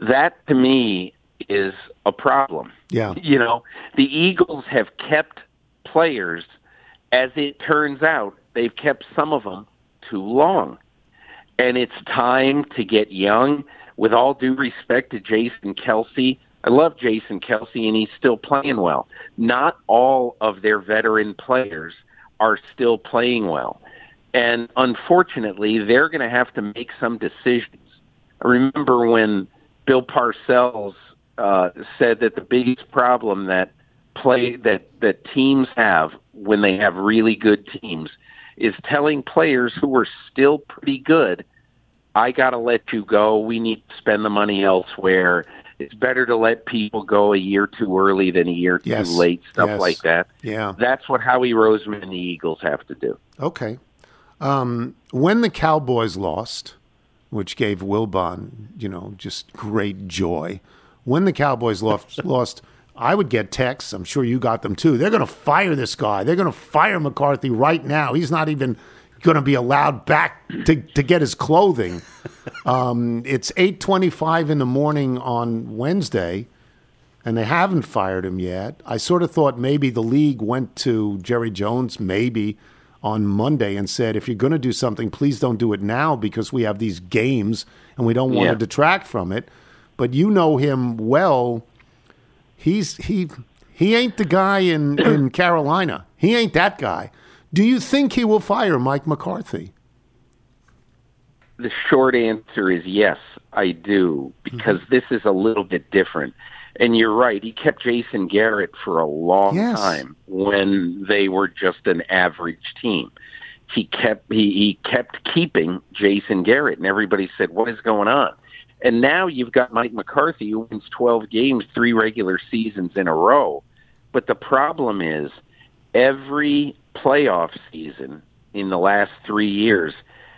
That to me is a problem. Yeah. You know, the Eagles have kept players, as it turns out, they've kept some of them too long. And it's time to get young. With all due respect to Jason Kelce, I love Jason Kelce and he's still playing well. Not all of their veteran players are still playing well. And unfortunately, they're going to have to make some decisions. I remember when Bill Parcells uh, said that the biggest problem that play that that teams have when they have really good teams is telling players who are still pretty good, I got to let you go. We need to spend the money elsewhere. It's better to let people go a year too early than a year Yes. too late, stuff Yes. like that. Yeah. That's what Howie Roseman and the Eagles have to do. Okay. Um, when the Cowboys lost, which gave Wilbon, you know, just great joy. When the Cowboys lost, lost, I would get texts. I'm sure you got them too. They're going to fire this guy. They're going to fire McCarthy right now. He's not even going to be allowed back to, to get his clothing. Um, it's 8:25 in the morning on Wednesday, and they haven't fired him yet. I sort of thought maybe the league went to Jerry Jones maybe on Monday and said, if you're going to do something, please don't do it now because we have these games and we don't want Yeah. to detract from it. But you know him well. He's he he ain't the guy in, in Carolina. He ain't that guy. Do you think he will fire Mike McCarthy? The short answer is yes, I do, because mm-hmm. this is a little bit different. And you're right, he kept Jason Garrett for a long Yes. time when they were just an average team. He kept he, he kept keeping Jason Garrett and everybody said, What is going on? And now you've got Mike McCarthy who wins twelve games, three regular seasons in a row. But the problem is every playoff season in the last three years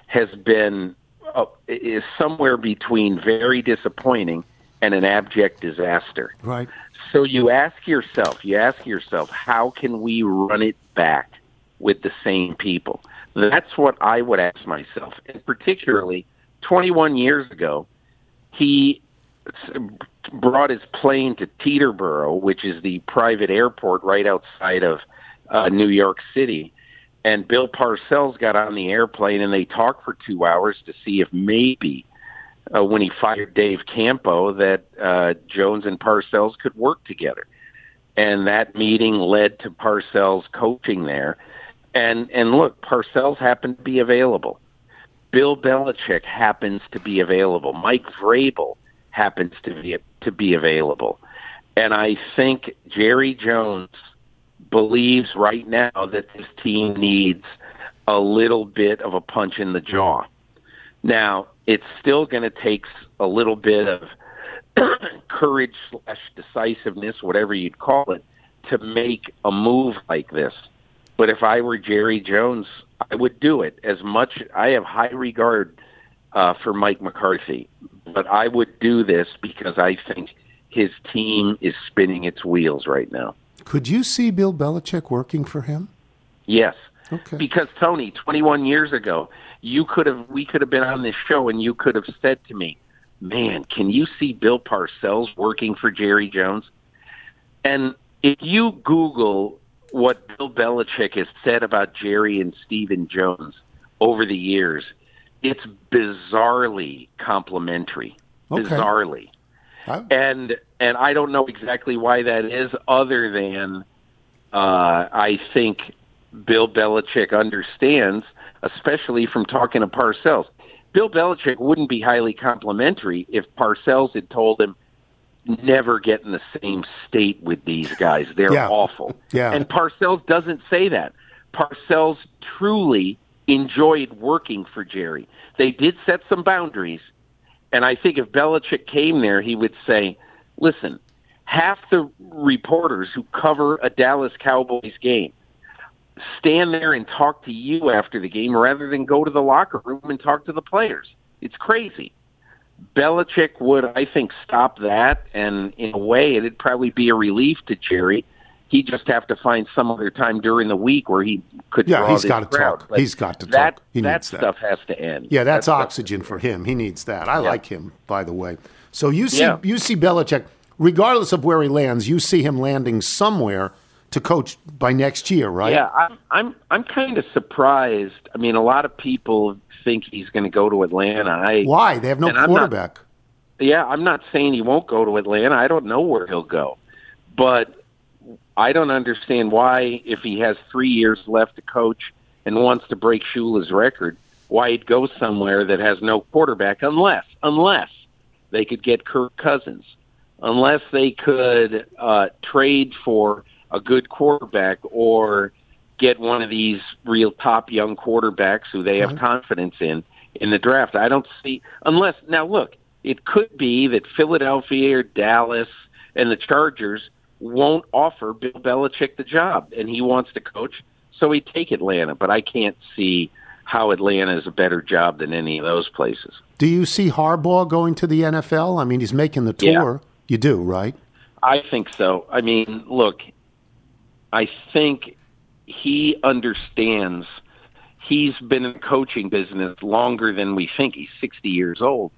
has been uh, is somewhere between very disappointing and an abject disaster. Right. So you ask yourself, you ask yourself, how can we run it back with the same people? That's what I would ask myself. And particularly 21 years ago, he brought his plane to Teterboro, which is the private airport right outside of uh, New York City. And Bill Parcells got on the airplane and they talked for two hours to see if maybe uh, when he fired Dave Campo that uh, Jones and Parcells could work together. And that meeting led to Parcells coaching there. And and look, Parcells happened to be available. Bill Belichick happens to be available. Mike Vrabel happens to be to be available. And I think Jerry Jones believes right now that this team needs a little bit of a punch in the jaw. Now, it's still going to take a little bit of courage slash decisiveness, whatever you'd call it, to make a move like this. But if I were Jerry Jones, I would do it. As much I have high regard uh, for Mike McCarthy, but I would do this because I think his team is spinning its wheels right now. Could you see Bill Belichick working for him? Yes. Okay. Because Tony, 21 years ago, you could have we could have been on this show and you could have said to me, "Man, can you see Bill Parcells working for Jerry Jones?" And if you Google what Bill Belichick has said about Jerry and Stephen Jones over the years, it's bizarrely complimentary. Okay. Bizarrely. And and I don't know exactly why that is, other than uh, I think Bill Belichick understands, especially from talking to Parcells. Bill Belichick wouldn't be highly complimentary if Parcells had told him, never get in the same state with these guys. They're Yeah. awful. Yeah. And Parcells doesn't say that. Parcells truly enjoyed working for Jerry. They did set some boundaries, and I think if Belichick came there, he would say, listen, half the reporters who cover a Dallas Cowboys game stand there and talk to you after the game rather than go to the locker room and talk to the players. It's crazy. Belichick would, I think, stop that, and in a way, it'd probably be a relief to Jerry. He'd just have to find some other time during the week where he could. Yeah, he's got to crowd. talk. But He's got to that, talk. He that needs that. stuff has to end. Yeah, that's That oxygen for him. He needs that. I like him, by the way. So you see, Yeah. you see Belichick, regardless of where he lands, you see him landing somewhere to coach by next year, right? Yeah, I'm I'm I'm kind of surprised. I mean, a lot of people think he's going to go to Atlanta. I Why? They have no I'm not- quarterback. yeah, I'm not saying he won't go to Atlanta. I don't know where he'll go, but I don't understand why, if he has three years left to coach and wants to break Shula's record, why he'd go somewhere that has no quarterback, unless unless they could get Kirk Cousins, unless they could uh, trade for a good quarterback or get one of these real top young quarterbacks who they have uh-huh. confidence in in the draft. I don't see unless now look, it could be that Philadelphia or Dallas and the Chargers won't offer Bill Belichick the job and he wants to coach, so he'd take Atlanta, but I can't see how Atlanta is a better job than any of those places. Do you see Harbaugh going to the NFL? I mean, he's making the Yeah. tour. You do, right? I think so. I mean, look, I think he understands. He's been in the coaching business longer than we think. He's 60 years old.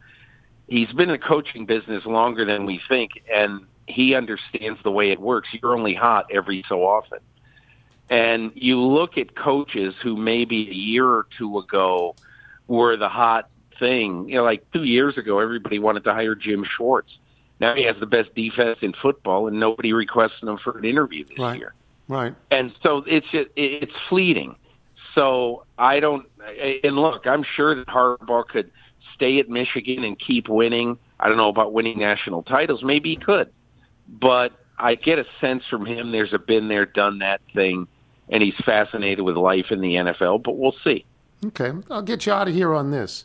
He's been in the coaching business longer than we think, and he understands the way it works. You're only hot every so often. And you look at coaches who maybe a year or two ago were the hot thing. You know, like two years ago, everybody wanted to hire Jim Schwartz. Now he has the best defense in football, and nobody requested him for an interview this Right. year. Right. And so it's just, it's fleeting. So I don't. And look, I'm sure that Harbaugh could stay at Michigan and keep winning. I don't know about winning national titles. Maybe he could, but I get a sense from him there's a been there, done that thing, and he's fascinated with life in the NFL. But we'll see. Okay, I'll get you out of here on this.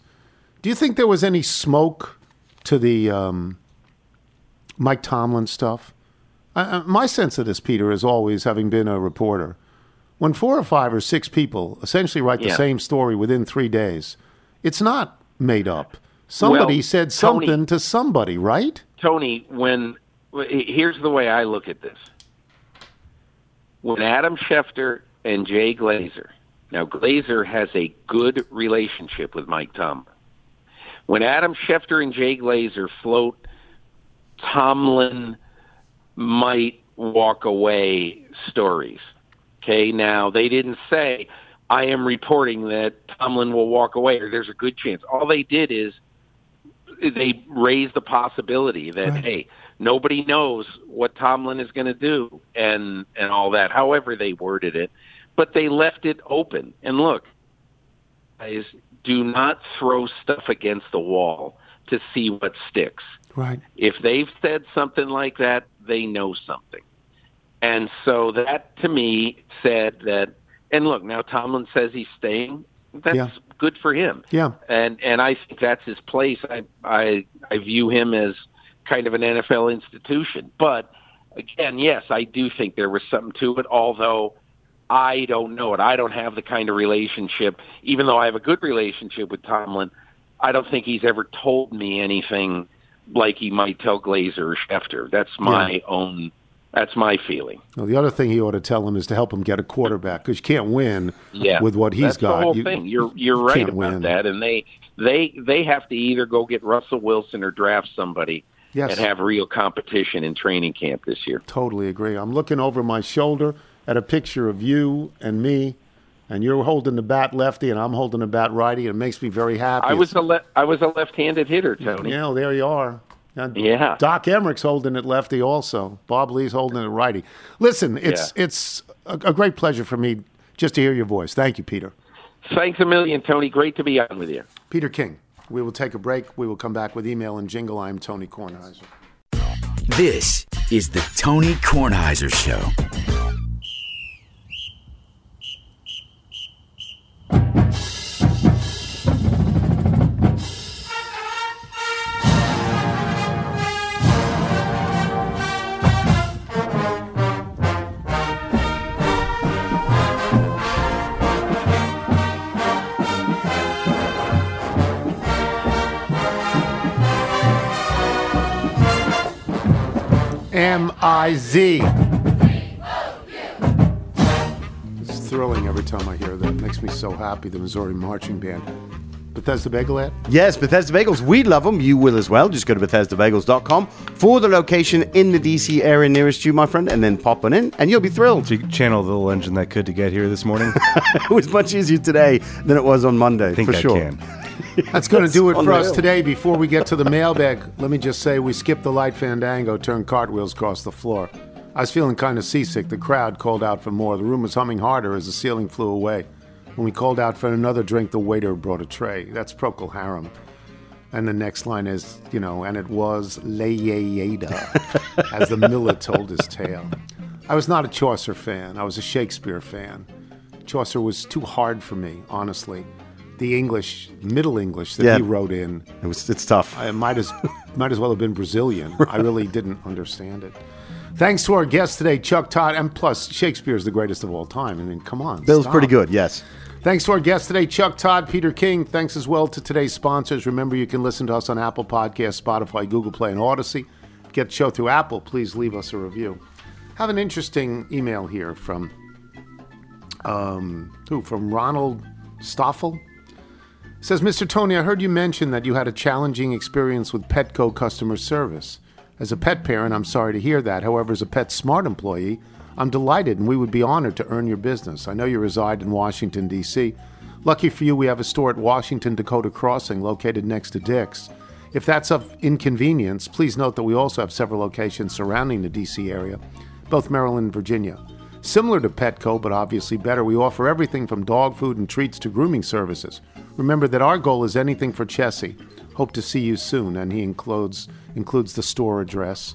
Do you think there was any smoke to the um, Mike Tomlin stuff? Uh, my sense of this, Peter, is always having been a reporter. When four or five or six people essentially write the same story within three days, it's not made up. Somebody Well, said Tony- something to somebody, right? Tony, when here's the way I look at this. When Adam Schefter and Jay Glazer, now Glazer has a good relationship with Mike Tomlin. When Adam Schefter and Jay Glazer float Tomlin might walk away stories. Okay, now they didn't say I am reporting that Tomlin will walk away or there's a good chance. All they did is they raised the possibility that hey, nobody knows what Tomlin is going to do and and all that. However they worded it, but they left it open. And look, guys, do not throw stuff against the wall to see what sticks. Right. If they've said something like that, they know something. And so that to me said that and look, now Tomlin says he's staying. That's Yeah. good for him Yeah. and and I think that's his place. I I I view him as kind of an NFL institution. But again, yes, I do think there was something to it. Although I don't know it. I don't have the kind of relationship. Even though I have a good relationship with Tomlin, I don't think he's ever told me anything like he might tell Glazer or Schefter. That's my own. That's my feeling. Well, the other thing he ought to tell him is to help him get a quarterback because you can't win Yeah, with what he's That's got. The whole You- thing. You're you're right about win. that, and they they they have to either go get Russell Wilson or draft somebody Yes. and have real competition in training camp this year. Totally agree. I'm looking over my shoulder at a picture of you and me, and you're holding the bat lefty, and I'm holding the bat righty. and It makes me very happy. I was a le- I was a left-handed hitter, Tony. Yeah, well, there you are. Now, Yeah. Doc Emmerich's holding it lefty also. Bob Lee's holding it righty. Listen, it's it's a, a great pleasure for me just to hear your voice. Thank you, Peter. Thanks a million, Tony. Great to be on with you. Peter King. We will take a break. We will come back with email and jingle. I'm Tony Kornheiser. This is the Tony Kornheiser Show. M I Z. thrilling every time I hear that. It makes me so happy, the Missouri Marching Band. Bethesda Bagel ad? Yes, Bethesda Bagels. We love them. You will as well. Just go to BethesdaBagels.com for the location in the DC area nearest you, my friend, and then pop on in, and you'll be thrilled. Did you channel the little engine that could to get here this morning? it was much easier today than it was on Monday, I think for I sure. can. That's going to do it for us unreal. today. Before we get to the mailbag, let me just say we skipped the light fandango, turned cartwheels across the floor. I was feeling kind of seasick. The crowd called out for more. The room was humming harder as the ceiling flew away. When we called out for another drink, the waiter brought a tray. That's Procol Harum. And the next line is, you know, and it was Layada, as the miller told his tale. I was not a Chaucer fan. I was a Shakespeare fan. Chaucer was too hard for me, honestly. The English, Middle English that Yeah. he wrote in, It was. It's tough. I might as might as well have been Brazilian. I really didn't understand it. Thanks to our guest today, Chuck Todd, and plus Shakespeare's the greatest of all time. I mean, come on, Bill's stop. pretty good. Yes. Thanks to our guest today, Chuck Todd, Peter King. Thanks as well to today's sponsors. Remember, you can listen to us on Apple Podcasts, Spotify, Google Play, and Audacy. Get the show through Apple. Please leave us a review. Have an interesting email here from um, who? From Ronald Stoffel. Says, Mr. Tony, I heard you mention that you had a challenging experience with Petco customer service. As a pet parent, I'm sorry to hear that. However, as a PetSmart employee, I'm delighted and we would be honored to earn your business. I know you reside in Washington, D.C. Lucky for you, we have a store at Washington Dakota Crossing located next to Dick's. If that's of inconvenience, please note that we also have several locations surrounding the D.C. area, both Maryland and Virginia. Similar to Petco, but obviously better, we offer everything from dog food and treats to grooming services. Remember that our goal is anything for Chessie. Hope to see you soon, and he includes includes the store address.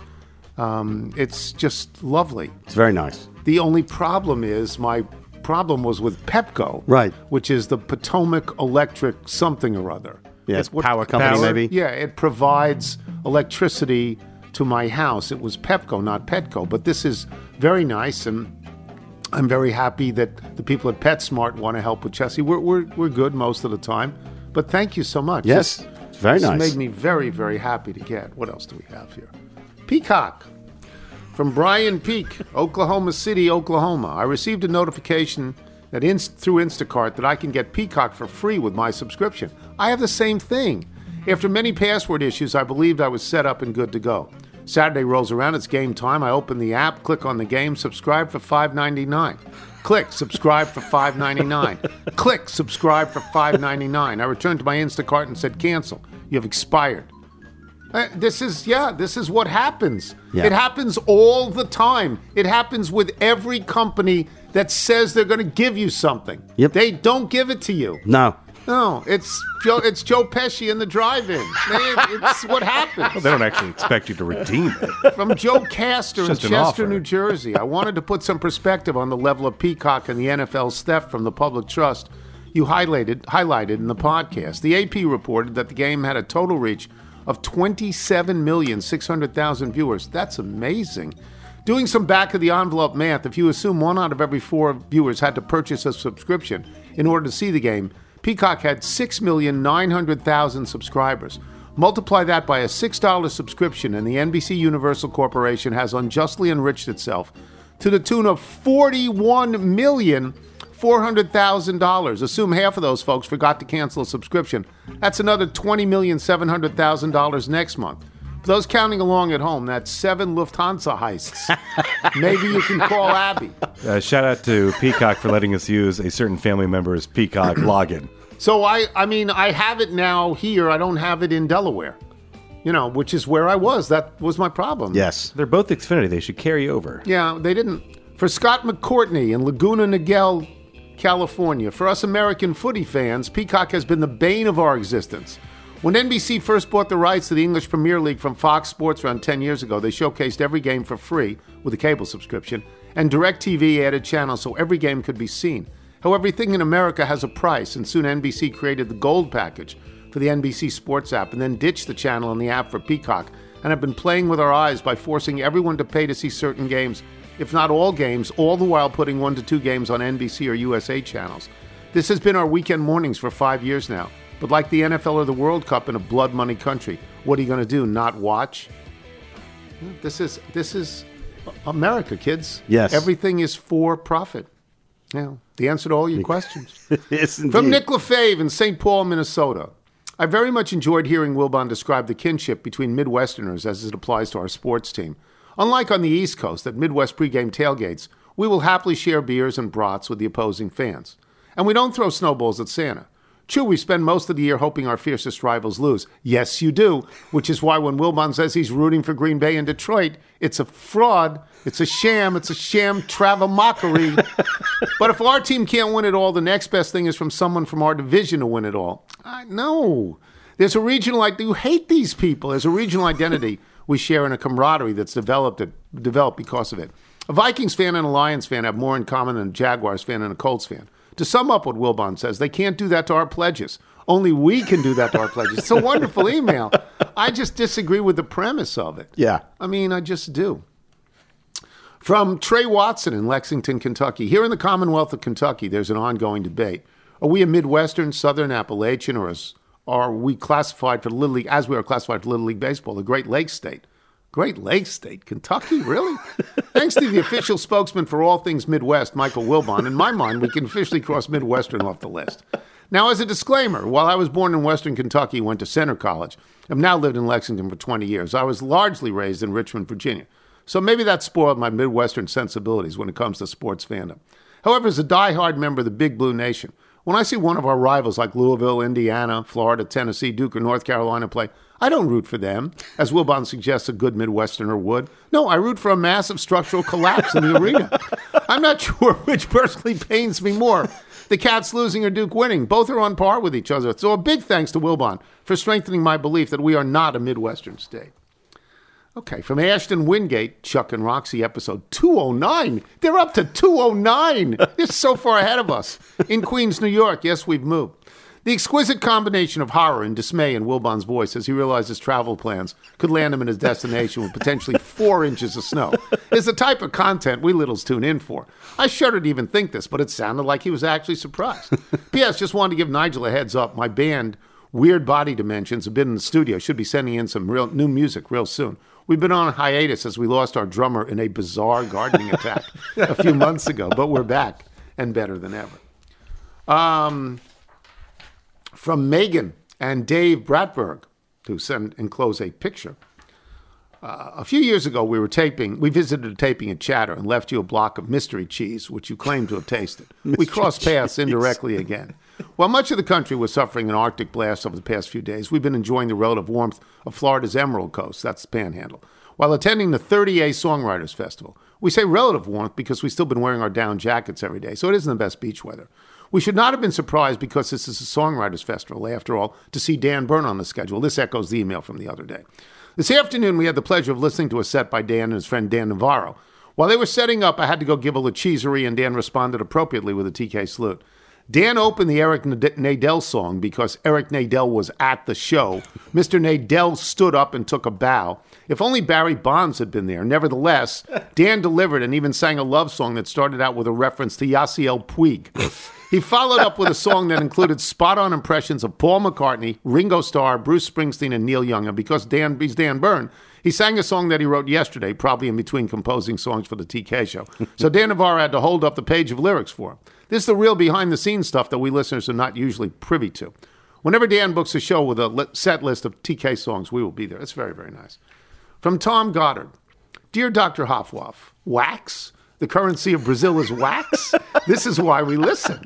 Um, it's just lovely. It's very nice. The only problem is my problem was with Pepco, Right. Which is the Potomac Electric something or other. Yes, what- power company, maybe. Yeah, it provides electricity to my house. It was Pepco, not Petco, but this is very nice and. I'm very happy that the people at PetSmart want to help with Chessie. We're, we're, we're good most of the time, but thank you so much. Yes, This- very nice. this nice. made me very, very happy to get. What else do we have here? Peacock from Brian Peak, Oklahoma City, Oklahoma. I received a notification that in, through Instacart that I can get Peacock for free with my subscription. I have the same thing. After many password issues, I believed I was set up and good to go. Saturday rolls around, it's game time. I open the app, click on the game, subscribe for $5.99. Click subscribe for $5.99. click subscribe for $5.99. I returned to my Instacart and said cancel. You have expired. Uh, this is yeah this is what happens Yeah. it happens all the time it happens with every company that says they're going to give you something Yep. they don't give it to you No. No it's joe it's joe pesci in the drive-in it's what happens They don't actually expect you to redeem it. from Joe Castor in Chester, offer. New Jersey. I wanted to put some perspective on the level of Peacock and the NFL's theft from the public trust you highlighted highlighted in the podcast. The AP reported that the game had a total reach of 27,600,000 viewers. That's amazing. Doing some back of the envelope math, if you assume one out of every four viewers had to purchase a subscription in order to see the game, Peacock had 6,900,000 subscribers. Multiply that by a $6 subscription, and the NBC Universal Corporation has unjustly enriched itself to the tune of forty-one million four hundred thousand dollars. Assume half of those folks forgot to cancel a subscription. That's another twenty million seven hundred thousand dollars next month. For those counting along at home, that's seven Lufthansa heists. Maybe you can call Abby. Uh, shout out to Peacock for letting us use a certain family member's Peacock login. So I, I mean, I have it now here. I don't have it in Delaware. You know, which is where I was. That was my problem. Yes. They're both Xfinity. They should carry over. Yeah, they didn't. For Scott McCourtney in Laguna Niguel, California, for us American footy fans, Peacock has been the bane of our existence. When NBC first bought the rights to the English Premier League from Fox Sports around 10 years ago, they showcased every game for free with a cable subscription, and DirecTV added channels so every game could be seen. However, everything in America has a price, and soon NBC created the Gold package for the NBC Sports app and then ditched the channel and the app for Peacock, and have been playing with our eyes by forcing everyone to pay to see certain games, if not all games, all the while putting one to two games on NBC or USA channels. This has been our weekend mornings for five years now. But like the NFL or the World Cup in a blood money country, what are you going to do? Not watch? This is this is America, kids. Yes. Everything is for profit. Yeah. The answer to all your questions. yes, From. Nick LaFave in St. Paul, Minnesota. I very much enjoyed hearing Wilbon describe the kinship between Midwesterners as it applies to our sports team. Unlike on the East Coast, at Midwest pregame tailgates, we will happily share beers and brats with the opposing fans. And we don't throw snowballs at Santa. True, we spend most of the year hoping our fiercest rivals lose. Yes, you do, which is why when Wilbon says he's rooting for Green Bay and Detroit, it's a fraud, it's a sham, it's a sham travel mockery. but if our team can't win it all, the next best thing is from someone from our division to win it all. I no. There's a regional like you hate these people. There's a regional identity we share and a camaraderie that's developed developed because of it. A Vikings fan and a Lions fan have more in common than a Jaguars fan and a Colts fan. To sum up what Wilbon says, they can't do that to our pledges. Only we can do that to our pledges. It's a wonderful email. I just disagree with the premise of it. Yeah. I mean, I just do. From Trey Watson in Lexington, Kentucky. Here in the Commonwealth of Kentucky, there's an ongoing debate. Are we a Midwestern, Southern Appalachian, or is, are we classified for Little League, as we are classified for Little League Baseball, the Great Lakes State? Great Lakes State, Kentucky, really? Thanks to the official spokesman for all things Midwest, Michael Wilbon, in my mind, we can officially cross Midwestern off the list. Now, as a disclaimer, while I was born in Western Kentucky, went to Centre College, I've now lived in Lexington for 20 years. I was largely raised in Richmond, Virginia. So maybe that spoiled my Midwestern sensibilities when it comes to sports fandom. However, as a diehard member of the Big Blue Nation, when I see one of our rivals like Louisville, Indiana, Florida, Tennessee, Duke, or North Carolina play, I don't root for them, as Wilbon suggests a good Midwesterner would. No, I root for a massive structural collapse in the arena. I'm not sure which personally pains me more. The Cats losing or Duke winning. Both are on par with each other. So a big thanks to Wilbon for strengthening my belief that we are not a Midwestern state. Okay, from Ashton Wingate, Chuck and Roxy episode 209. They're up to 209. They're so far ahead of us. In Queens, New York, yes, we've moved. The exquisite combination of horror and dismay in Wilbon's voice as he realized his travel plans could land him in his destination with potentially four inches of snow is the type of content we littles tune in for. I shudder to even think this, but it sounded like he was actually surprised. P.S. Just wanted to give Nigel a heads up. My band, Weird Body Dimensions, have been in the studio. Should be sending in some real new music real soon. We've been on hiatus as we lost our drummer in a bizarre gardening attack a few months ago, but we're back and better than ever. Um, from Megan and Dave Bratberg, who sent enclose a picture. Uh, a few years ago, we were taping. We visited a taping at Chatter and left you a block of mystery cheese, which you claimed to have tasted. we crossed paths indirectly again. While much of the country was suffering an Arctic blast over the past few days, we've been enjoying the relative warmth of Florida's Emerald Coast, that's the Panhandle, while attending the 30A Songwriters Festival. We say relative warmth because we've still been wearing our down jackets every day, so it isn't the best beach weather. We should not have been surprised because this is a Songwriters Festival, after all, to see Dan Bern on the schedule. This echoes the email from the other day. This afternoon, we had the pleasure of listening to a set by Dan and his friend Dan Navarro. While they were setting up, I had to go give a lacheserie, and Dan responded appropriately with a TK salute. Dan opened the Eric Nadel song because Eric Nadel was at the show. Mr. Nadel stood up and took a bow. If only Barry Bonds had been there. Nevertheless, Dan delivered and even sang a love song that started out with a reference to Yasiel Puig. He followed up with a song that included spot on impressions of Paul McCartney, Ringo Starr, Bruce Springsteen, and Neil Young. And because Dan, he's Dan Bern, he sang a song that he wrote yesterday, probably in between composing songs for the TK show. So Dan Navarro had to hold up the page of lyrics for him. This is the real behind the scenes stuff that we listeners are not usually privy to. Whenever Dan books a show with a set list of TK songs, we will be there. It's very, very nice. From Tom Goddard Dear Dr. Hoffwaff, wax? The currency of Brazil is wax? this is why we listen.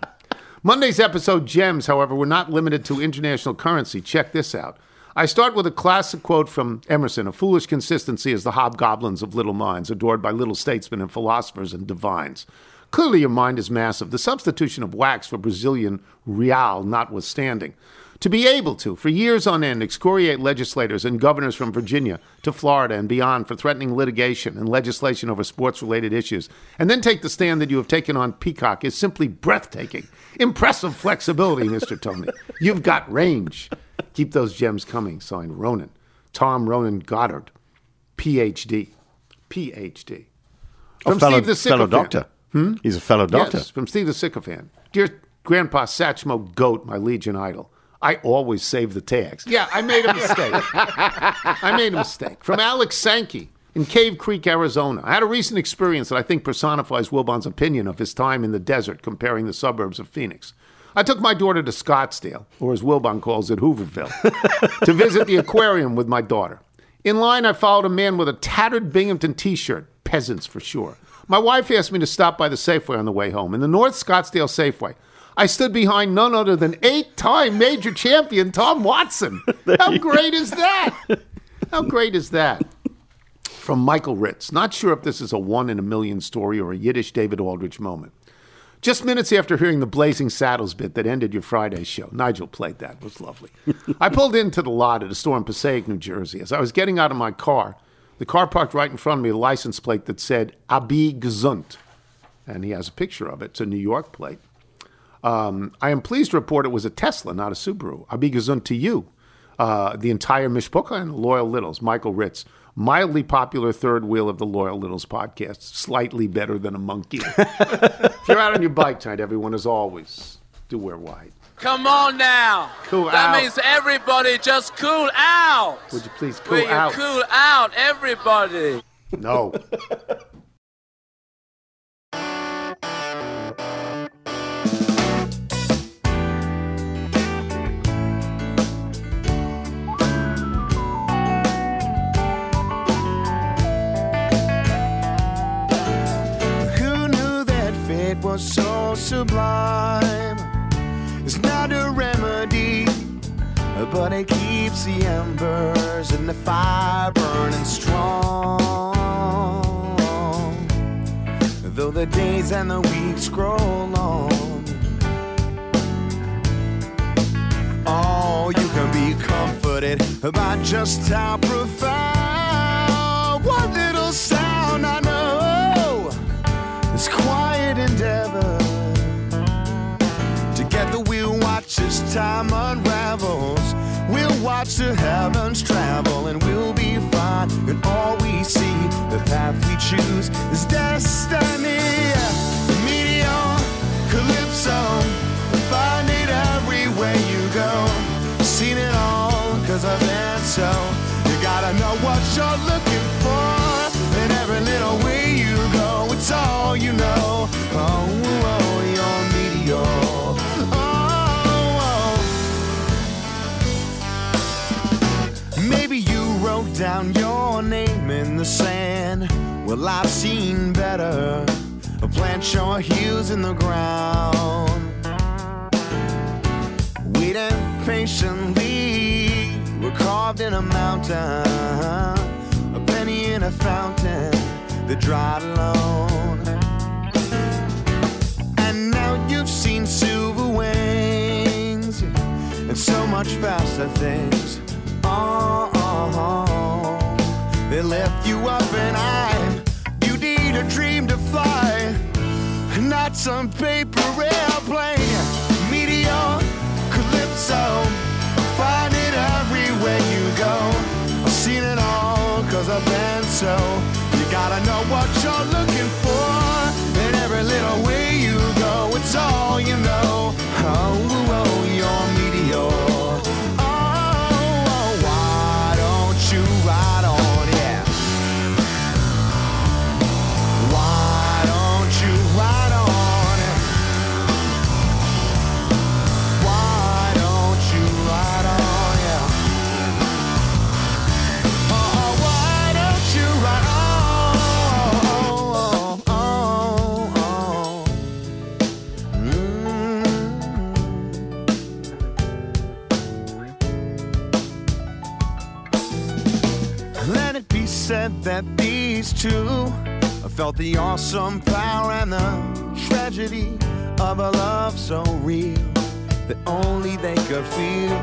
Monday's episode gems, however, were not limited to international currency. Check this out. I start with a classic quote from Emerson A foolish consistency is the hobgoblins of little minds, adored by little statesmen and philosophers and divines. Clearly, your mind is massive. The substitution of wax for Brazilian real notwithstanding. To be able to, for years on end, excoriate legislators and governors from Virginia to Florida and beyond for threatening litigation and legislation over sports related issues, and then take the stand that you have taken on Peacock is simply breathtaking. Impressive flexibility, Mr. Tony. You've got range. Keep those gems coming. Signed Ronan. Tom Ronan Goddard, PhD. PhD. From A fellow, fellow doctor. Hmm? He's a fellow doctor. Yes, from Steve the Sycophant. Dear Grandpa Satchmo Goat, my Legion idol. I always save the tags. Yeah, I made a mistake. I made a mistake. From Alex Sankey. in Cave Creek, Arizona. I had a recent experience that I think personifies Wilbon's opinion of his time in the desert comparing the suburbs of Phoenix. I took my daughter to Scottsdale, or as Wilbon calls it, Hooverville, to visit the aquarium with my daughter. In line, I followed a man with a tattered Binghamton t shirt, peasants for sure. My wife asked me to stop by the Safeway on the way home. In the North Scottsdale Safeway, I stood behind none other than eight time major champion Tom Watson. How great is that? How great is that? From Michael Ritz. Not sure if this is a one in a million story or a Yiddish David Aldrich moment. Just minutes after hearing the Blazing Saddles bit that ended your Friday show, Nigel played that. It was lovely. I pulled into the lot at a store in Passaic, New Jersey. As I was getting out of my car, the car parked right in front of me, a license plate that said Abi Gesund. And he has a picture of it. It's a New York plate. Um, I am pleased to report it was a Tesla, not a Subaru. Abi Gesund to you. Uh, the entire Mishpucha and Loyal Littles, Michael Ritz. Mildly popular third wheel of the Loyal Littles podcast. Slightly better than a monkey. if you're out on your bike tonight, everyone, as always, do wear white. Come on now. Cool that out. That means everybody just cool out. Would you please cool Will you out? cool out, everybody? No. so sublime? It's not a remedy, but it keeps the embers in the fire burning strong. Though the days and the weeks grow long. Oh, you can be comforted by just how profound endeavor. Together we'll watch as time unravels. We'll watch the heavens travel and we'll be fine. And all we see, the path we choose, is destiny. Meteor, calypso, find it everywhere you go. Seen it all, cause I've been so. You gotta know what you're looking for. And every little wrote down your name in the sand. Well, I've seen better. A plant your heels in the ground. Waiting patiently, we're carved in a mountain. A penny in a fountain that dried alone. And now you've seen silver wings and so much faster things. Oh, oh, oh. they lift you up and I. You need a dream to fly, not some paper airplane. Meteor, calypso, find it everywhere you go. I've seen it all, cause I've been so. You gotta know what you're looking for. And every little way you go, it's all you know. Oh, oh, you're said that these two felt the awesome power and the tragedy of a love so real that only they could feel.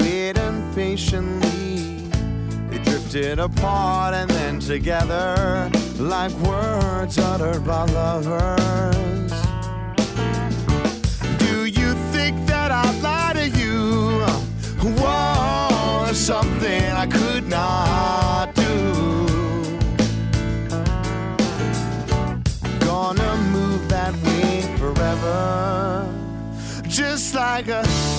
Waiting patiently, they drifted apart and then together like words uttered by lovers. Do you think that I lie to you? Whoa, something I could not like a